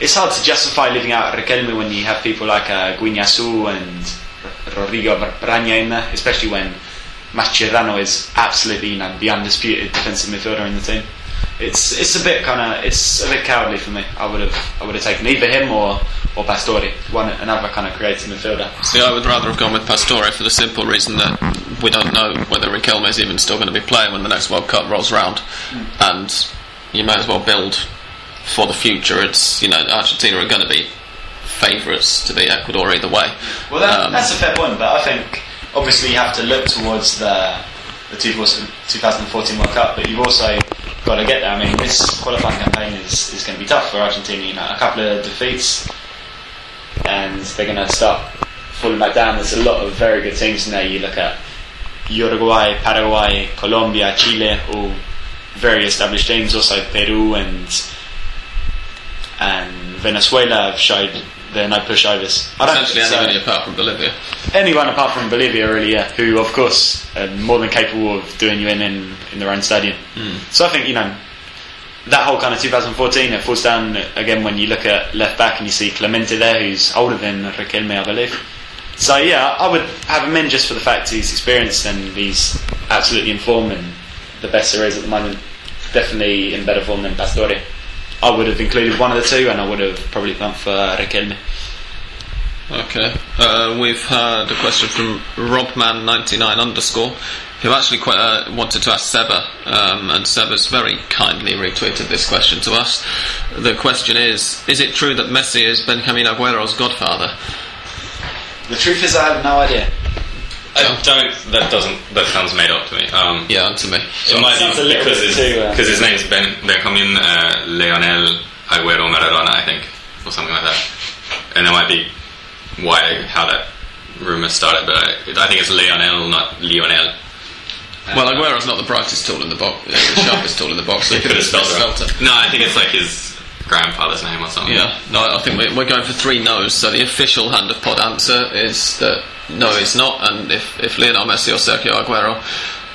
it's hard to justify leaving out Riquelme when you have people like uh, Guiñazú and Rodrigo Braña in there, especially when Mascherano is absolutely you know the undisputed defensive midfielder in the team. It's it's a bit kind of it's a bit cowardly for me. I would have I would have taken either him or or Pastore, one another kind of creative midfielder. See, I would rather have gone with Pastore for the simple reason that we don't know whether Riquelme is even still going to be playing when the next World Cup rolls round, hmm. and you might as well build for the future. It's you know Argentina are going to be favourites to beat Ecuador either way. Well, that, Um, that's a fair point, but I think obviously you have to look towards the the 2014 World Cup, but you've also got to get there. I mean, this qualifying campaign is, is going to be tough for Argentina. You know, a couple of defeats, and they're going to start falling back down. There's a lot of very good teams in there. You look at Uruguay, Paraguay, Colombia, Chile, all very established teams. Also Peru and and Venezuela have showed they're no pushovers. I don't Essentially, think so apart from Bolivia. anyone apart from Bolivia, really, yeah, who of course are more than capable of doing you in in, in their own stadium. Hmm. So I think you know that whole kind of 2014 it falls down again when you look at left back and you see Clemente there, who's older than Riquelme, I believe. So yeah, I would have him in just for the fact he's experienced and he's absolutely informed and the best there is at the moment. Definitely in better form than Pastore. I would have included one of the two, and I would have probably gone for Riquelme. Okay. Uh, we've had a question from Robman99 underscore, who actually quite, uh, wanted to ask Seba, um, and Seba's very kindly retweeted this question to us. The question is Is it true that Messi is Benjamin Aguero's godfather? The truth is, I have no idea. I don't. That doesn't. That sounds made up to me. Um, Yeah, and to me. It might Sounds a be because bit his, too, uh, because his name's Ben Benjamin uh, Leonel Aguero Maradona, I think, or something like that. And that might be why how that rumor started. But I, I think it's Leonel, not Lionel. Well, Aguero's not the brightest tool in the box, uh, the sharpest tool in the box. So he Could have spelled spelt it. it. No, I think it's like his grandfather's name or something. Yeah, no, I think we're, we're going for three no's. So the official Hand of Pod answer is that no, he's not. And if, if Lionel Messi or Sergio Aguero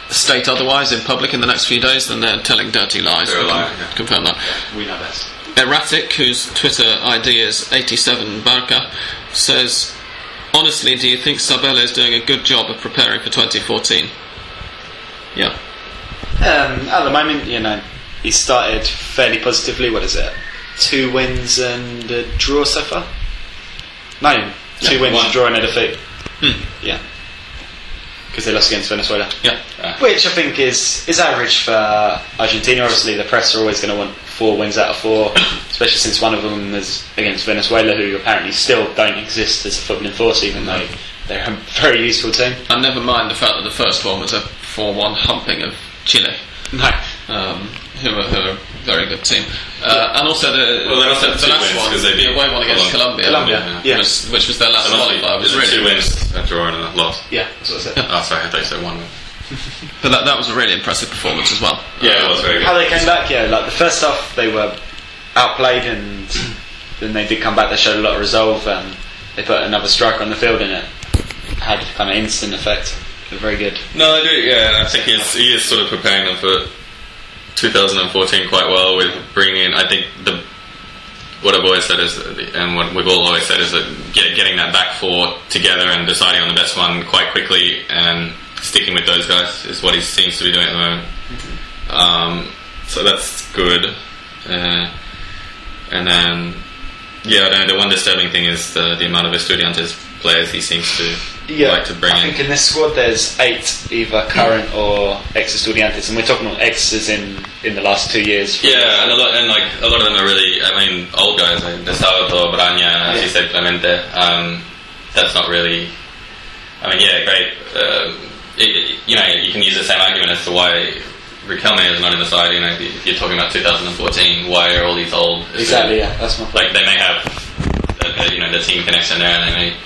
state otherwise in public in the next few days, then they're telling dirty lies. They're We can lying, yeah. Confirm that. We know best. Erratic, whose Twitter ID is 87 Barca, says, Honestly, do you think Sabella is doing a good job of preparing for 2014? Yeah. Um, at the moment, you know, he started fairly positively. What is it? Two wins and a draw so far. No, two wins, one. a draw, and a defeat. Hmm. Yeah, because they lost against Venezuela. Yeah. Which I think is is average for Argentina. Obviously, the press are always going to want four wins out of four, especially since one of them is against Venezuela, who apparently still don't exist as a footballing force, even though they're a very useful team. And never mind the fact that the first one was a 4 1 humping of Chile. No, um, who, are, who are very good team. Uh, and also the, Well, they also the, the last wins one, 'cause they the beat away one against Colombia. Colombia, Colombia, which, yeah. was, which was their last So it must qualifier, was really two wins, a draw, and a loss. yeah, that's what I said. Oh, sorry, I thought you said one win. But that, that was a really impressive performance as well. Yeah, it was very good. How they came back, yeah, like the first half they were outplayed and then they did come back, they showed a lot of resolve and they put another striker on the field and it had kind of instant effect. They were very good. No, I do. Yeah, I think he's, he is sort of preparing them for 2014 quite well with bringing in. I think the what I've always said is, and what we've all always said is that get, getting that back four together and deciding on the best one quite quickly and sticking with those guys is what he seems to be doing at the moment. Um, so that's good. Uh, and then, yeah, I don't know, the one disturbing thing is the, the amount of Estudiantes players he seems to like to bring I in. think in this squad there's eight either current or ex Estudiantes, and we're talking about exes in in the last two years. Yeah, and a lot, and like a lot of them are really, I mean, old guys like Desábato, Braña, as you said, Clemente. Um, that's not really. I mean, yeah, great. Um, it, you know, you can use the same argument as to why Riquelme is not in the side. You know, if you're talking about 2014, why are all these old? Exactly, yeah, that's my point. Like they may have, uh, you know, the team connection there, and they may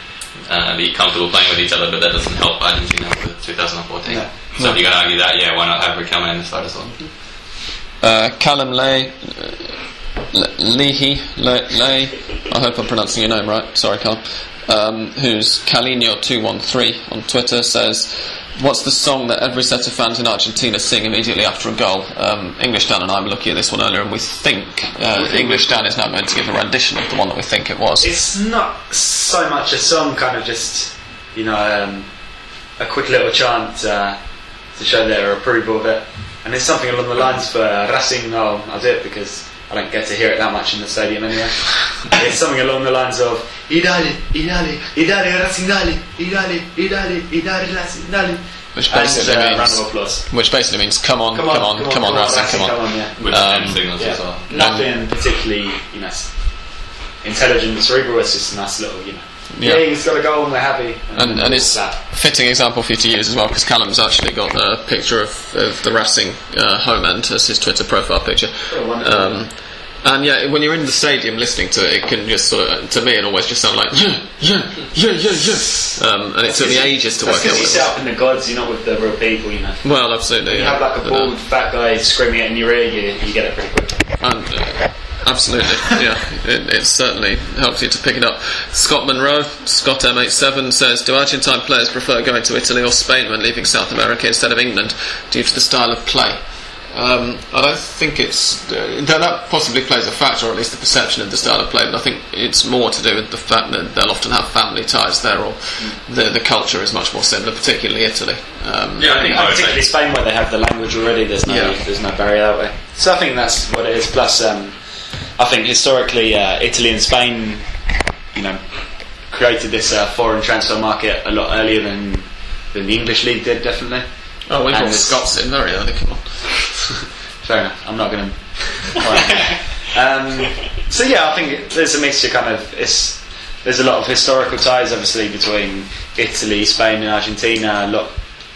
uh, be comfortable playing with each other, but that doesn't help Argentina for 2014. No. So if you're going to argue that, yeah, why not have Riquelme in the side as well? Uh, Callum Lay, uh, Le- Leahy, Le- Lay, I hope I'm pronouncing your name right, sorry Carl, um, who's Calino213 on Twitter says, What's the song that every set of fans in Argentina sing immediately after a goal? Um, English Dan and I were looking at this one earlier and we think uh, English Dan is now going to give a rendition of the one that we think it was. It's not so much a song, kind of just you know um, a quick little chant uh, to show their approval of it, and it's something along the lines for Racing. No, I'll do it because I don't get to hear it that much in the stadium anyway. it's something along the lines of "Idale, idale, idale, Racing, dale, idale, idale, idale, Racing, dale," Which and basically uh, means- round of applause. Which basically means, come on, come on, come on, Racing, come on. yeah. With Um, hand signals as well. Yeah, nothing particularly, you know, intelligent, cerebral. It's just a nice little, you know. Yeah. Yeah, he's got a goal and we're happy. And, and it's that. fitting example for you to use as well because Callum's actually got a picture of, of the Racing uh, home end as his Twitter profile picture. Oh. Um, and yeah, when you're in the stadium listening to it, it can just sort of, to me, it always just sound like yeah, yeah, yeah, yeah, yeah. Um, and it took me ages to work out because you what sit it up in the gods, you're not with the real people, you know. Well, absolutely. You yeah. have like a But, uh, bald, fat guy screaming it in your ear, you, you get it pretty quick. And, uh, absolutely, yeah. It, it certainly helps you to pick it up. Scott Monroe, Scott M87 says, "Do Argentine players prefer going to Italy or Spain when leaving South America instead of England due to the style of play?" Um, I don't think it's uh, that, that possibly plays a factor, or at least the perception of the style of play. But I think it's more to do with the fact that they'll often have family ties there, or the the culture is much more similar, particularly Italy. Um, Yeah, I think And particularly. Spain, where they have the language already, there's no Yeah. there's no barrier that way. So I think that's what it is. Plus, um, I think historically, uh, Italy and Spain, you know, created this uh, foreign transfer market a lot earlier than than the English league did. Definitely. Oh, we And got Scots in very early. Come on. Fair enough. I'm not going to. um, so yeah, I think there's a mixture. Kind of, it's there's a lot of historical ties, obviously, between Italy, Spain, and Argentina. A lot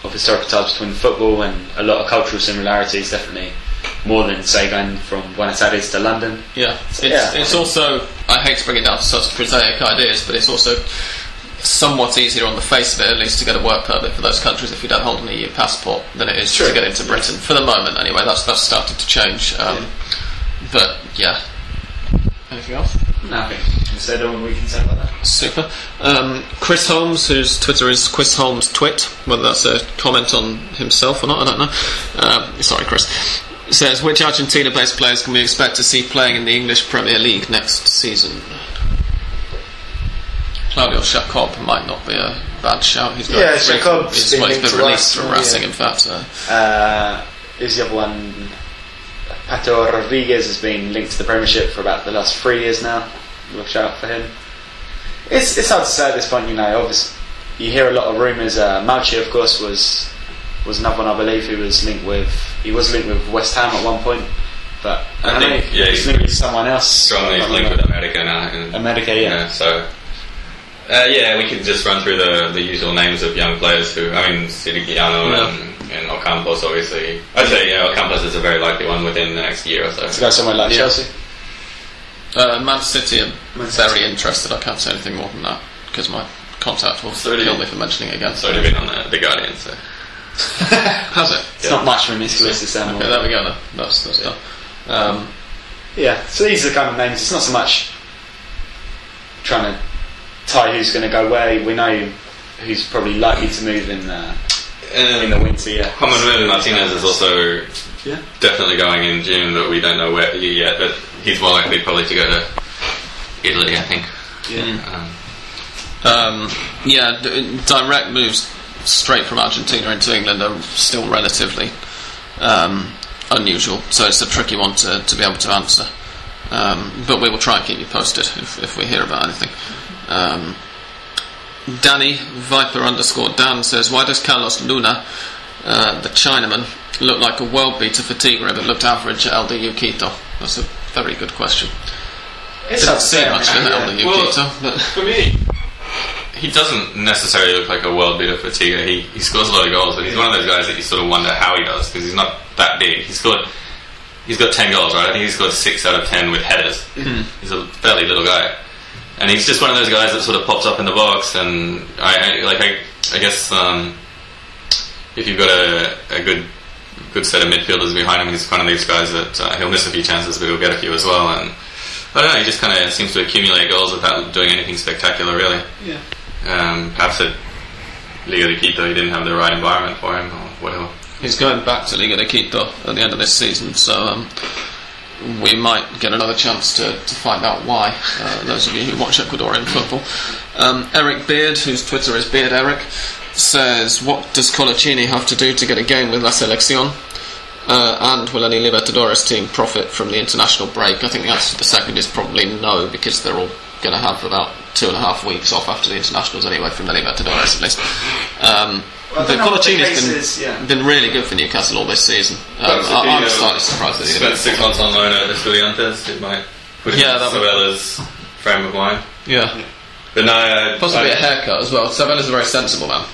of historical ties between football and a lot of cultural similarities. Definitely more than say going from Buenos Aires to London. Yeah, it's, yeah, it's also, I hate to bring it down to such prosaic ideas, but it's also somewhat easier on the face of it, at least, to get a work permit for those countries if you don't hold an EU passport than it is True. to get into Britain. For the moment, anyway, that's that's started to change. Um, But yeah. Anything else? Nothing. Is there one we can say about that? Super. Um, Chris Holmes, whose Twitter is Chris Holmes Twit, whether that's a comment on himself or not, I don't know. Um, sorry, Chris. Says, which Argentina-based players can we expect to see playing in the English Premier League next season? Claudio Yacob might not be a bad shout. He's got Yeah, Yacob's been he's been released from Racing, yeah. in fact. So. Uh, who's the other one? Pato Rodriguez has been linked to the Premiership for about the last three years now. Watch out for him. It's it's hard to say at this point. You know, obviously you hear a lot of rumours. Uh, Malchi, of course, was was another one I believe who was linked with. He was linked with West Ham at one point, but I I, don't think, know, yeah, he's he's linked with someone else. Strongly I can't linked with remember. America now. and- America, yeah. so. Uh, yeah, we could just run through the, the usual names of young players who, I mean, Cirigliano Yeah. and, and Ocampos, obviously. I'd say, yeah, Ocampos is a very likely one within the next year or so. To go somewhere like Yeah. Chelsea. Uh, Man City are Man very interested. I can't say anything more than that because my contact will Sorry. kill me for mentioning it again. It's already been on the, the Guardian, so. Has it? It's not much from this list this time. Okay, there we go. Then. That's that's done. Um, Yeah, so these are the kind of names. It's not so much trying to tie who's going to go where. We know who's probably likely to move in the in the Um, winter. Yeah, Juan Manuel Martinez is also yeah. definitely going in June, but we don't know where yet. But he's more likely probably to go to Italy, I think. Yeah. Um, um, yeah, d- direct moves straight from Argentina into England are still relatively um, unusual, so it's a tricky one to, to be able to answer. Um, but we will try and keep you posted if, if we hear about anything. Um, Danny Viper underscore Dan says, "Why does Carlos Luna, uh, the Chinaman, look like a world beater for Tigre but looked average at LDU Quito?" That's a very good question. It's Didn't hard see much mean, of yeah. LDU Well, Quito, but For me, he doesn't necessarily look like a world beater for. He, he scores a lot of goals, but he's one of those guys that you sort of wonder how he does because he's not that big. He scored, he's got ten goals, right? I think he scored six out of ten with headers. He's a fairly little guy, and he's just one of those guys that sort of pops up in the box. And I, I like I, I guess um, if you've got a, a good good set of midfielders behind him, he's one of these guys that uh, he'll miss a few chances, but he'll get a few as well. And I don't know, he just kind of seems to accumulate goals without doing anything spectacular, really. Yeah. Um, perhaps at Liga de Quito he didn't have the right environment for him or whatever. he's going back to Liga de Quito at the end of this season, so um, we might get another chance to, to find out why. Uh, those of you who watch Ecuadorian football. Um, Eric Beard, whose Twitter is Beard Eric, says, "What does Coloccini have to do to get a game with La Selección?" Uh, and will any Libertadores team profit from the international break? I think the answer to the second is probably no, because they're all going to have about two and a half weeks off after the internationals anyway, from the Libertadores at least. Um, Well, but don't know what the Coloccini's case been, is, yeah. been really good for Newcastle all this season. Um, I, I'm uh, slightly surprised that he Spent six months on loan at Estudiantes, it might put Yeah, yeah, that would- Sabella's frame of mind. Yeah. But no, uh, Possibly I, a haircut as well. Sabella's a very sensible man.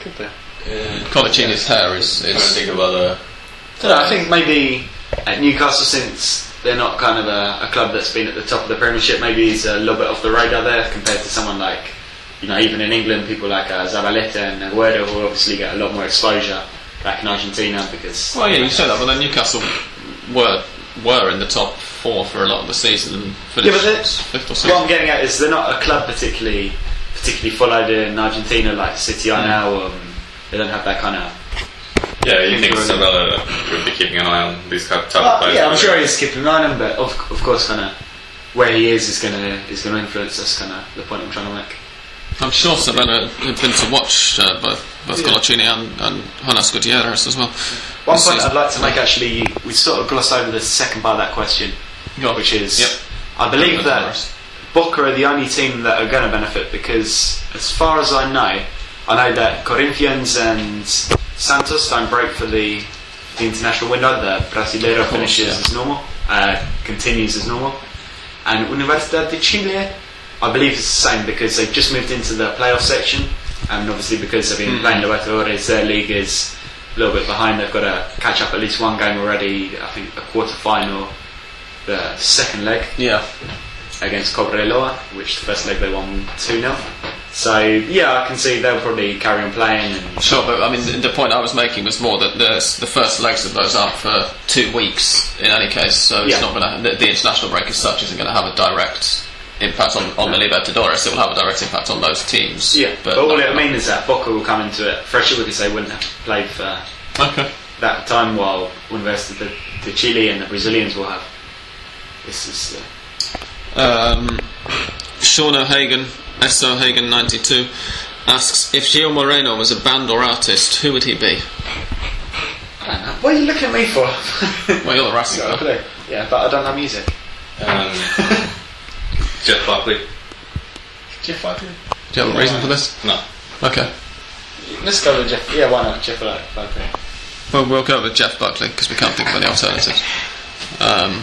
Could be. Yeah, Coloccini's hair is, I don't think of other. don't know, I think maybe at Newcastle, since they're not kind of a, a club that's been at the top of the Premiership, maybe he's a little bit off the radar there compared to someone like, you know, even in England, people like uh, Zabaleta and Aguero who obviously get a lot more exposure back in Argentina because. Well, yeah, you say that, but then Newcastle were were in the top four for a lot of the season and Yeah, but finished they're- fifth or What. I'm getting at is they're not a club particularly particularly followed in Argentina like City are now. Um, they don't have that kind of. Yeah, you think Really? Sabella would be keeping an eye on these type type of Well, players? yeah, I'm sure he's keeping an eye on them, but of, of course, kind of where he is is going to is going to influence. That's kind of the point I'm trying to make. I'm sure Sabella had been to watch uh, both both Yeah. Coloccini and, and Jonas Gutierrez as well. One point season. I'd like to make actually, we sort of glossed over the second part of that question, Go. which is Yep. I believe Go that Forest. Boca are the only team that are going to benefit because, as far as I know, I know that Corinthians and Santos don't break for the, the international window. The Brasileiro finishes yeah. as normal, uh, continues as normal, and Universidad de Chile I believe it's the same because they've just moved into the playoff section, and obviously because they've been playing Libertadores, their league is a little bit behind. They've got to catch up at least one game already. I think a quarter final, the second leg Yeah. Against Cobreloa, which the first leg they won 2 0. So, yeah, I can see they'll probably carry on playing. And Sure, but I mean, the, the point I was making was more that the, the first legs of those aren't for two weeks in any case, so it's Yeah. not going to. The, the international break as such isn't going to have a direct impact on, on the Libertadores. It will have a direct impact on those teams. yeah, but, but all it means is that Boca will come into it fresher because they wouldn't have played for Okay. that time while Universidad de, de Chile and the Brazilians will have. This is. Uh, Um, Sean O'Hagan, S. O'Hagan 92, asks if Gio Moreno was a band or artist, who would he be? I don't know. What are you looking at me for? Well, you're the Racing Got a fan. clue. Yeah, but I don't know music. Um, Jeff Buckley. Jeff Buckley? Do you have a reason for this? No. Okay. Let's go with Jeff. Yeah, why not? Jeff Buckley. Well, we'll go with Jeff Buckley because we can't think of any alternatives. Um,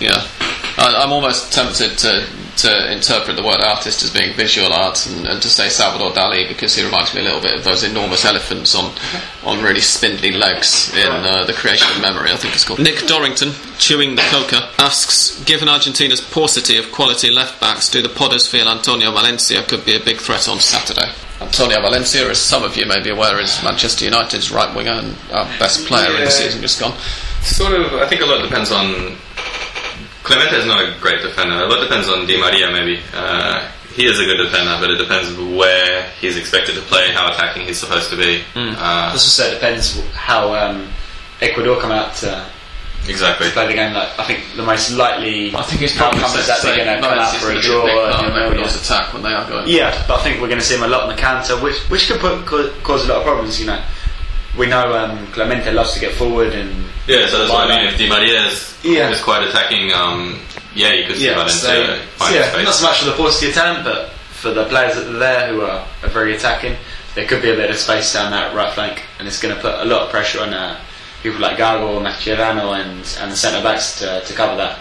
yeah, I, I'm almost tempted to to interpret the word artist as being visual art and, and to say Salvador Dali because he reminds me a little bit of those enormous elephants on on really spindly legs in uh, the creation of memory. I think it's called. Nick Dorrington, chewing the coca, asks: Given Argentina's paucity of quality left backs, do the Podders feel Antonio Valencia could be a big threat on Saturday? Antonio Valencia, as some of you may be aware, is Manchester United's right winger and our best player in the season just gone. Sort of. I think a lot depends on. Clemente is not a great defender. A lot depends on Di Maria. Maybe uh, he is a good defender, but it depends where he's expected to play, how attacking he's supposed to be. Uh, This also depends how um, Ecuador come out to exactly. play the game. Like I think the most likely I think it's outcome probably is that they're going to come out for a draw. part and of then Ecuador's they'll- attack when they are going. Yeah, but I think we're going to see him a lot on the counter, which which could put, cause a lot of problems. You know, we know um, Clemente loves to get forward and Yeah, so that's what I mean. If Di Maria is, Yeah. is quite attacking, um, yeah, you could see yeah, so, find yeah, space. not so much for the paucity of but for the players that are there who are, are very attacking, there could be a bit of space down that right flank, and it's going to put a lot of pressure on uh, people like Gago, Mascherano, and and the centre backs to, to cover that.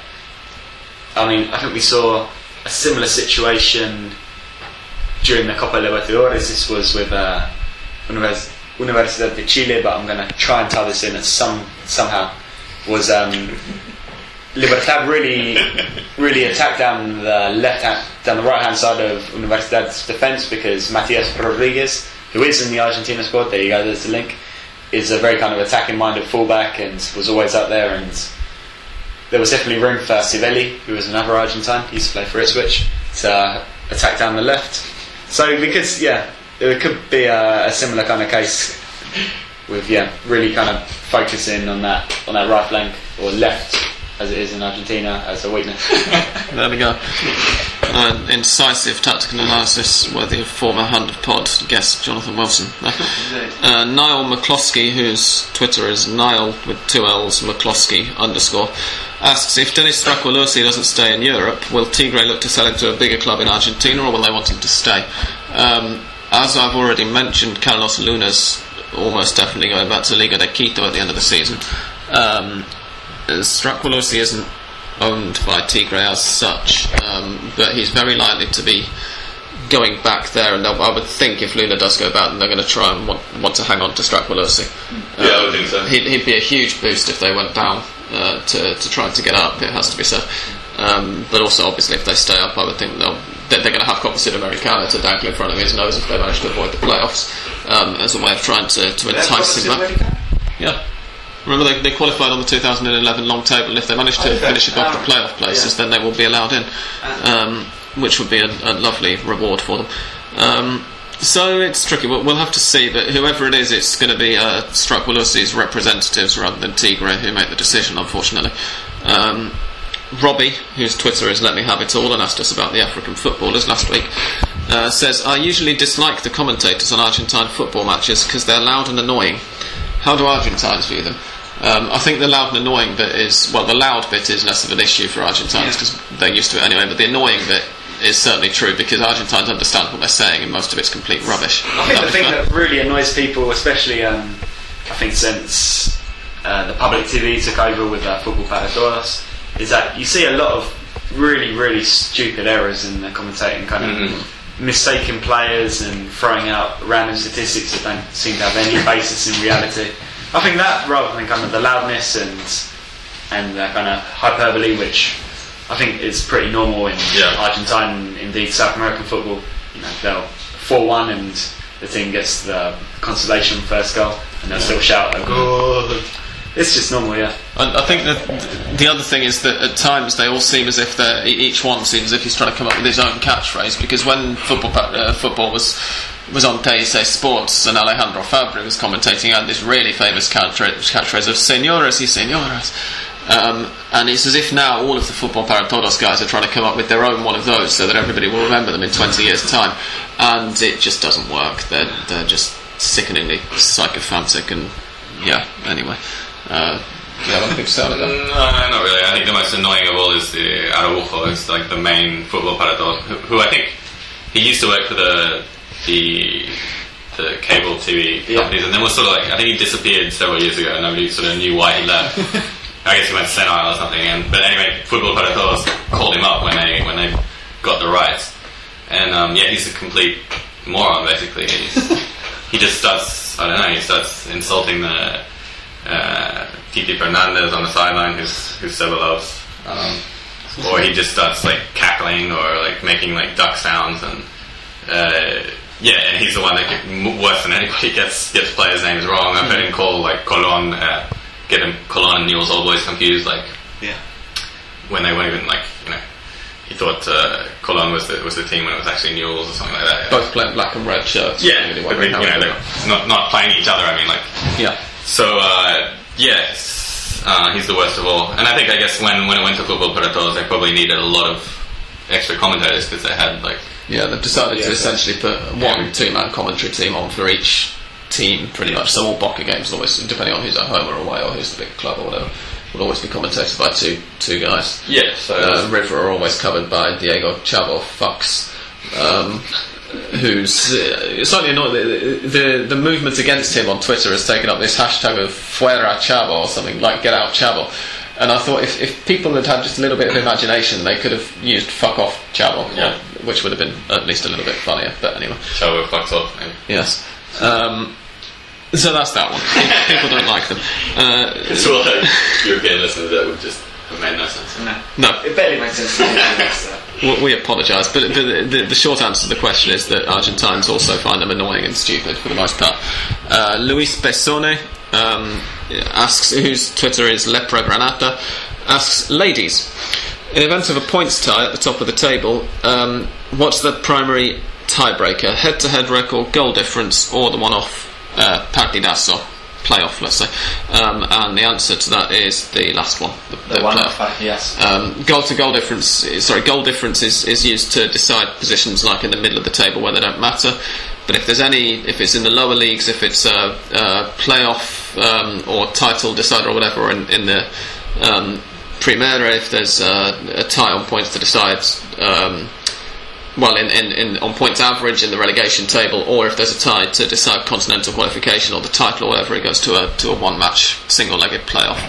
I mean, I think we saw a similar situation during the Copa Libertadores. This was with uh, Univers- Universidad de Chile, but I'm going to try and tie this in as some somehow. Was um, Libertad really, really attacked down the left hand, down the right hand side of Universidad's defence because Matias Rodriguez, who is in the Argentina squad, there you go, there's the link, is a very kind of attacking minded fullback and was always up there. And there was definitely room for Civelli, who was another Argentine, he used to play for Ipswich, to attack down the left. So, because, yeah, it could be a, a similar kind of case with, yeah, really kind of focusing on that, on that right flank or left as it is in Argentina as a weakness. There we go. Uh, incisive tactical analysis worthy of former Hand of Pod guest Jonathan Wilson. Uh, Niall McCloskey, whose Twitter is Niall with two L's McCloskey underscore, asks if Denis Stracqualursi doesn't stay in Europe, will Tigre look to sell him to a bigger club in Argentina or will they want him to stay? Um, as I've already mentioned, Carlos Luna's almost definitely going back to Liga de Quito at the end of the season. Um, isn't owned by Tigre as such, um, but he's very likely to be going back there. And I would think if Luna does go back, then they're going to try and want, want to hang on to Stracqualursi. Yeah, I would think so. He'd, he'd be a huge boost if they went down uh, to to try to get up. It has to be said. Um, but also, obviously, if they stay up, I would think they'll. They're going to have Copa Sudamericana to dangle in front of his nose if they manage to avoid the playoffs um, as a way of trying to, to entice him back. Yeah. Remember, they, they qualified on the 2011 long table. and If they manage to finish above the playoff places, then they will be allowed in, um, which would be a, a lovely reward for them. Um, so it's tricky. We'll, we'll have to see. But whoever it is, it's going to be uh, representatives rather than Tigre who make the decision, unfortunately. Um, Robbie, whose Twitter is Let Me Have It All and asked us about the African footballers last week, uh, says, I usually dislike the commentators on Argentine football matches because they're loud and annoying. How do Argentines view them? Um, I think the loud and annoying bit is, well, the loud bit is less of an issue for Argentines because they're used to it anyway, but the annoying bit is certainly true because Argentines understand what they're saying and most of it's complete rubbish. I think the thing fair. that really annoys people, especially um, I think since uh, the public TV took over with uh, Football Para Todos, is that you see a lot of really, really stupid errors in the commentating, kind of Mhm. mistaking players and throwing out random statistics that don't seem to have any basis in reality. I think that rather than kind of the loudness and and the kind of hyperbole, which I think is pretty normal in Yeah. Argentine and indeed South American football. You know, they'll four one and the team gets the consolation first goal and they'll still shout a goal. It's just normal, yeah. I, I think that the other thing is that at times they all seem as if they're each one seems as if he's trying to come up with his own catchphrase. Because when football uh, football was was on TyC Sports and Alejandro Fabbri was commentating, had this really famous catchphrase, of "Señoras y señoras." Um, and it's as if now all of the football para todos guys are trying to come up with their own one of those so that everybody will remember them in 20 years' time. And it just doesn't work. They're, they're just sickeningly psychophantic and, yeah, anyway. Uh, yeah, I don't think so. No, no, not really. I think the most annoying of all is the Araujo. It's like the main football para todos, who, who I think he used to work for the the the cable TV Yeah. companies, and then was sort of like I think he disappeared several years ago, and nobody sort of knew why he left. I guess he went Senai or something. And but anyway, football para todos called him up when they when they got the rights, and um, yeah, he's a complete moron basically. He's, he just starts I don't know. He starts insulting the uh, Titi Fernandez on the sideline, who's who's Seba loves, um, or he just starts like cackling or like making like duck sounds, and uh, yeah, and he's the one that get, m- worse than anybody gets gets players' names wrong. I've heard him call like Colon, uh, get him Colon and Newell's Old Boys confused, like Yeah. when they weren't even like you know. He thought uh, Colon was the was the team when it was actually Newell's or something like that. Both playing black and red shirts. Yeah, Really but wondering they, how you know, they're not not playing each other. I mean, like yeah. So uh, yes, uh, he's the worst of all. And I think I guess when when it went to football para todos, they probably needed a lot of extra commentators because they had like Yeah, they've decided to Yeah. essentially put one two-man commentary team on for each team, pretty much. So all Boca games, always depending on who's at home or away or who's the big club or whatever, will always be commentated by two two guys. yeah. So Uh, River are always covered by Diego Chavo Fucks, um, who's uh, slightly annoyed. The, the the movement against him on Twitter has taken up this hashtag of Fuera Chavo or something like Get Out Chavo. And I thought if, if people had had just a little bit of imagination, they could have used "fuck off Chavo," Yeah. which would have been at least a little bit funnier. But anyway, Chavo fucks off. maybe. yes. Um, so that's that one. People, people don't like them. Uh, It's all like European listeners that would just have made no sense. No. no, It barely makes sense to me. so. We, apologise, but the, the, the short answer to the question is that Argentines also find them annoying and stupid for the most part. Uh, Luis Besone um, asks, whose Twitter is Lepra Granata, asks, ladies, in event of a points tie at the top of the table, um, what's the primary tiebreaker? Head-to-head record, goal difference, or the one-off uh, partidazo? Playoff, let's say, um, and the answer to that is the last one, the, The one playoff. off, yes. Um, goal to goal difference, is- sorry, goal difference is, is used to decide positions like in the middle of the table where they don't matter. But if there's any, if it's in the lower leagues, if it's a, a playoff um, or title decider or whatever, or in, in the um, Primera, if there's a, a tie on points to decide, um, well, in, in, in on points average in the relegation table, or if there's a tie to decide continental qualification or the title or whatever, it goes to a to a one match single legged playoff.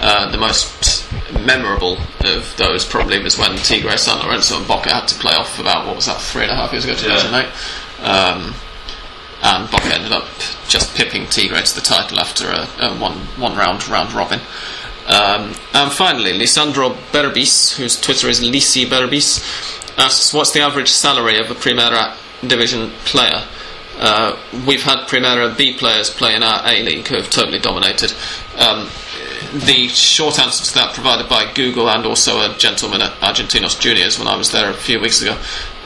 Uh, the most memorable of those probably was when Tigre, San Lorenzo, and Boca had to play off about what was that three and a half years ago, 2008. Um, and Boca ended up just pipping Tigre to the title after a, a one one round round robin. Um, and finally, Lisandro Berbis, whose Twitter is Lisi Berbis, asks, "What's the average salary of a Primera Division player?" Uh, we've had Primera B players play in our A League who have totally dominated. Um, the short answer to that, provided by Google and also a gentleman at Argentinos Juniors when I was there a few weeks ago,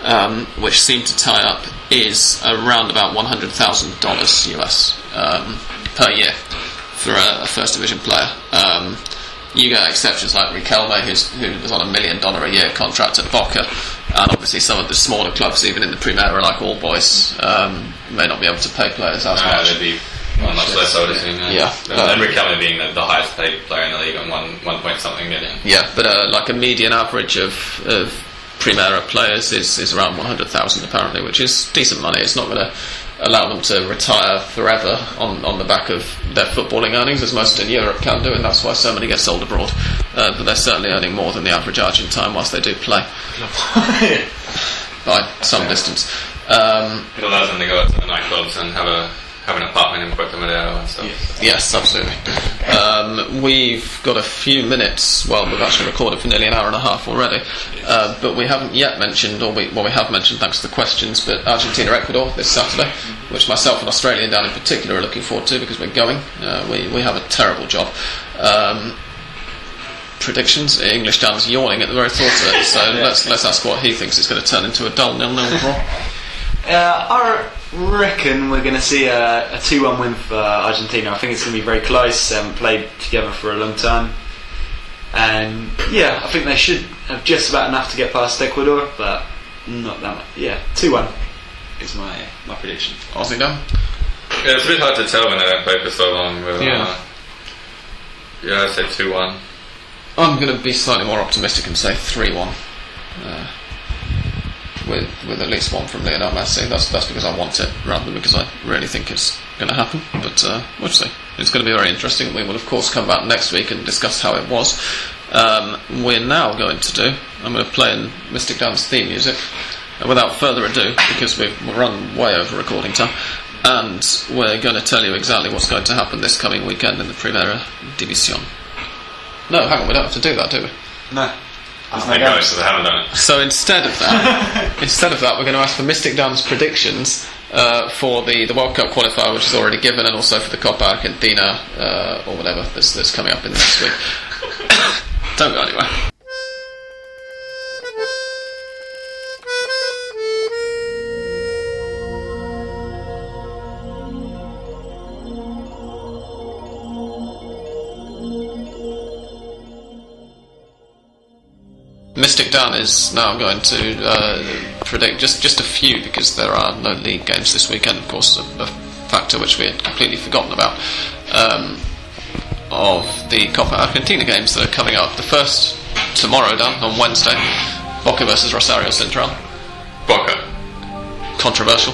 um, which seemed to tie up, is around about $100,000 US um, per year for a, a first division player. Um, you get exceptions like Riquelme, who's, who was on a million dollar a year contract at Boca, and obviously some of the smaller clubs, even in the Primera, like All Boys, um, may not be able to pay players as Uh, much. they'd be well, much less, I would assume. Yeah. Yeah. And, Um, Riquelme being the, the highest paid player in the league on one one point something million. Yeah, but uh, like a median average of, of Primera players is, is around 100,000 apparently, which is decent money. It's not going to allow them to retire forever on, on the back of their footballing earnings, as most in Europe can do, and that's why so many get sold abroad. Uh, but they're certainly earning more than the average Argentine whilst they do play by some distance. Um, It allows them to go out to the nightclubs and have a have an apartment in Puerto Madero and stuff. Yes, absolutely. Um, we've got a few minutes. Well, we've actually recorded for nearly an hour and a half already, uh, but we haven't yet mentioned, or we, well, we have mentioned thanks to the questions, but Argentina Ecuador this Saturday, which myself and Australia down in particular are looking forward to because we're going. Uh, we we have a terrible job. Um, predictions. English Dan's yawning at the very thought of it. So let's let's ask what he thinks it's going to turn into a dull nil-nil draw. Uh, I reckon we're going to see a, a 2 1 win for Argentina. I think it's going to be very close. They haven't played together for a long time. And yeah, I think they should have just about enough to get past Ecuador, but not that much. Yeah, 2 1 is my my prediction. Aussie Dan. Yeah, it's a bit hard to tell when they don't play for so long. But, Yeah. uh, yeah, I'd say two one. I'm going to be slightly more optimistic and say three-one, uh, with with at least one from Lionel Messi. That's that's because I want it rather than because I really think it's going to happen. But uh, we'll see. It's going to be very interesting. We will of course come back next week and discuss how it was. Um, we're now going to do. I'm going to play in Mystic Dan's theme music. uh, Without further ado, because we've run way over recording time, and we're going to tell you exactly what's going to happen this coming weekend in the Primera División. No, hang on, we don't have to do that, do we? No. I go because I haven't done it. So instead of that, instead of that, we're going to ask for Mystic Dan's predictions uh, for the, the World Cup qualifier, which is already given, and also for the Copa Argentina uh, or whatever that's, that's coming up in the next week. Don't go anywhere. Mystic Dan is now going to uh, predict just, just a few because there are no league games this weekend, of course, a, a factor which we had completely forgotten about. Um, of the Copa Argentina games that are coming up. The first tomorrow, Dan, on Wednesday, Boca versus Rosario Central. Boca. Controversial.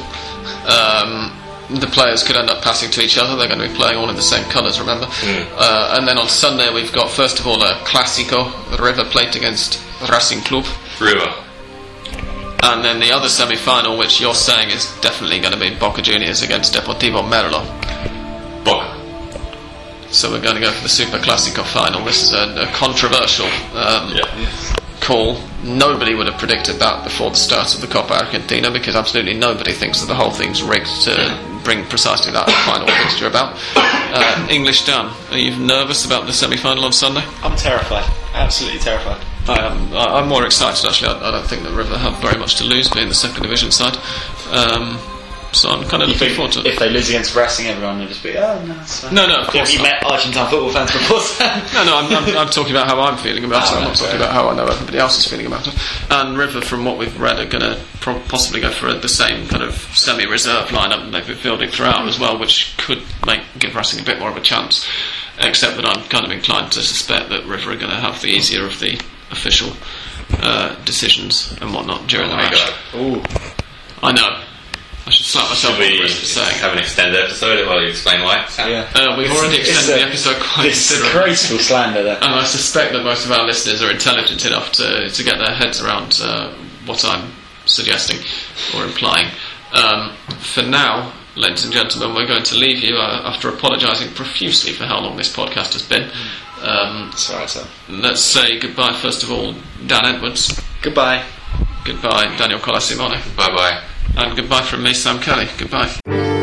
Um, the players could end up passing to each other. They're going to be playing all in the same colours, remember? Uh, and then on Sunday, we've got first of all a Clásico, River Plate against Racing Club. River. And then the other semi final, which you're saying is definitely going to be Boca Juniors against Deportivo Merlo. Boca. So we're going to go for the Super Classico final. This is a, a controversial um, Yeah. call. Nobody would have predicted that before the start of the Copa Argentina because absolutely nobody thinks that the whole thing's rigged to bring precisely that final fixture about. Uh, English Dan, are you nervous about the semi final on Sunday? I'm terrified. Absolutely terrified. I am, I- I'm more excited actually. I, I don't think that River have very much to lose being the second division side. Um, so I'm kind of You looking forward to it. if they lose against Racing, everyone will just be, oh, no, it's fine. No, no, of Have you met Argentine football fans before? No, no, I'm, I'm, I'm talking about how I'm feeling about it. Oh, I'm not talking about how I know everybody else is feeling about it. And River, from what we've read, are going to pro- possibly go for the same kind of semi-reserve lineup that they've been fielding throughout as well, which could make give Racing a bit more of a chance. Except that I'm kind of inclined to suspect that River are going to have the easier of the official uh, decisions and whatnot during Oh the my match. god. Ooh. I know. I should slap myself Should we for saying. have an extended episode while you explain why? Yeah. Uh, we've already It's extended a the episode quite considerably. Disgraceful slander there. And I suspect that most of our listeners are intelligent enough to, to get their heads around uh, what I'm suggesting or implying. Um, for now, ladies and gentlemen, we're going to leave you uh, after apologising profusely for how long this podcast has been. Um, It's alright, Sam. let's say goodbye, first of all, Dan Edwards. Goodbye. Goodbye, Daniel Colasimone. Bye bye. And goodbye from me, Sam Kelly. Goodbye.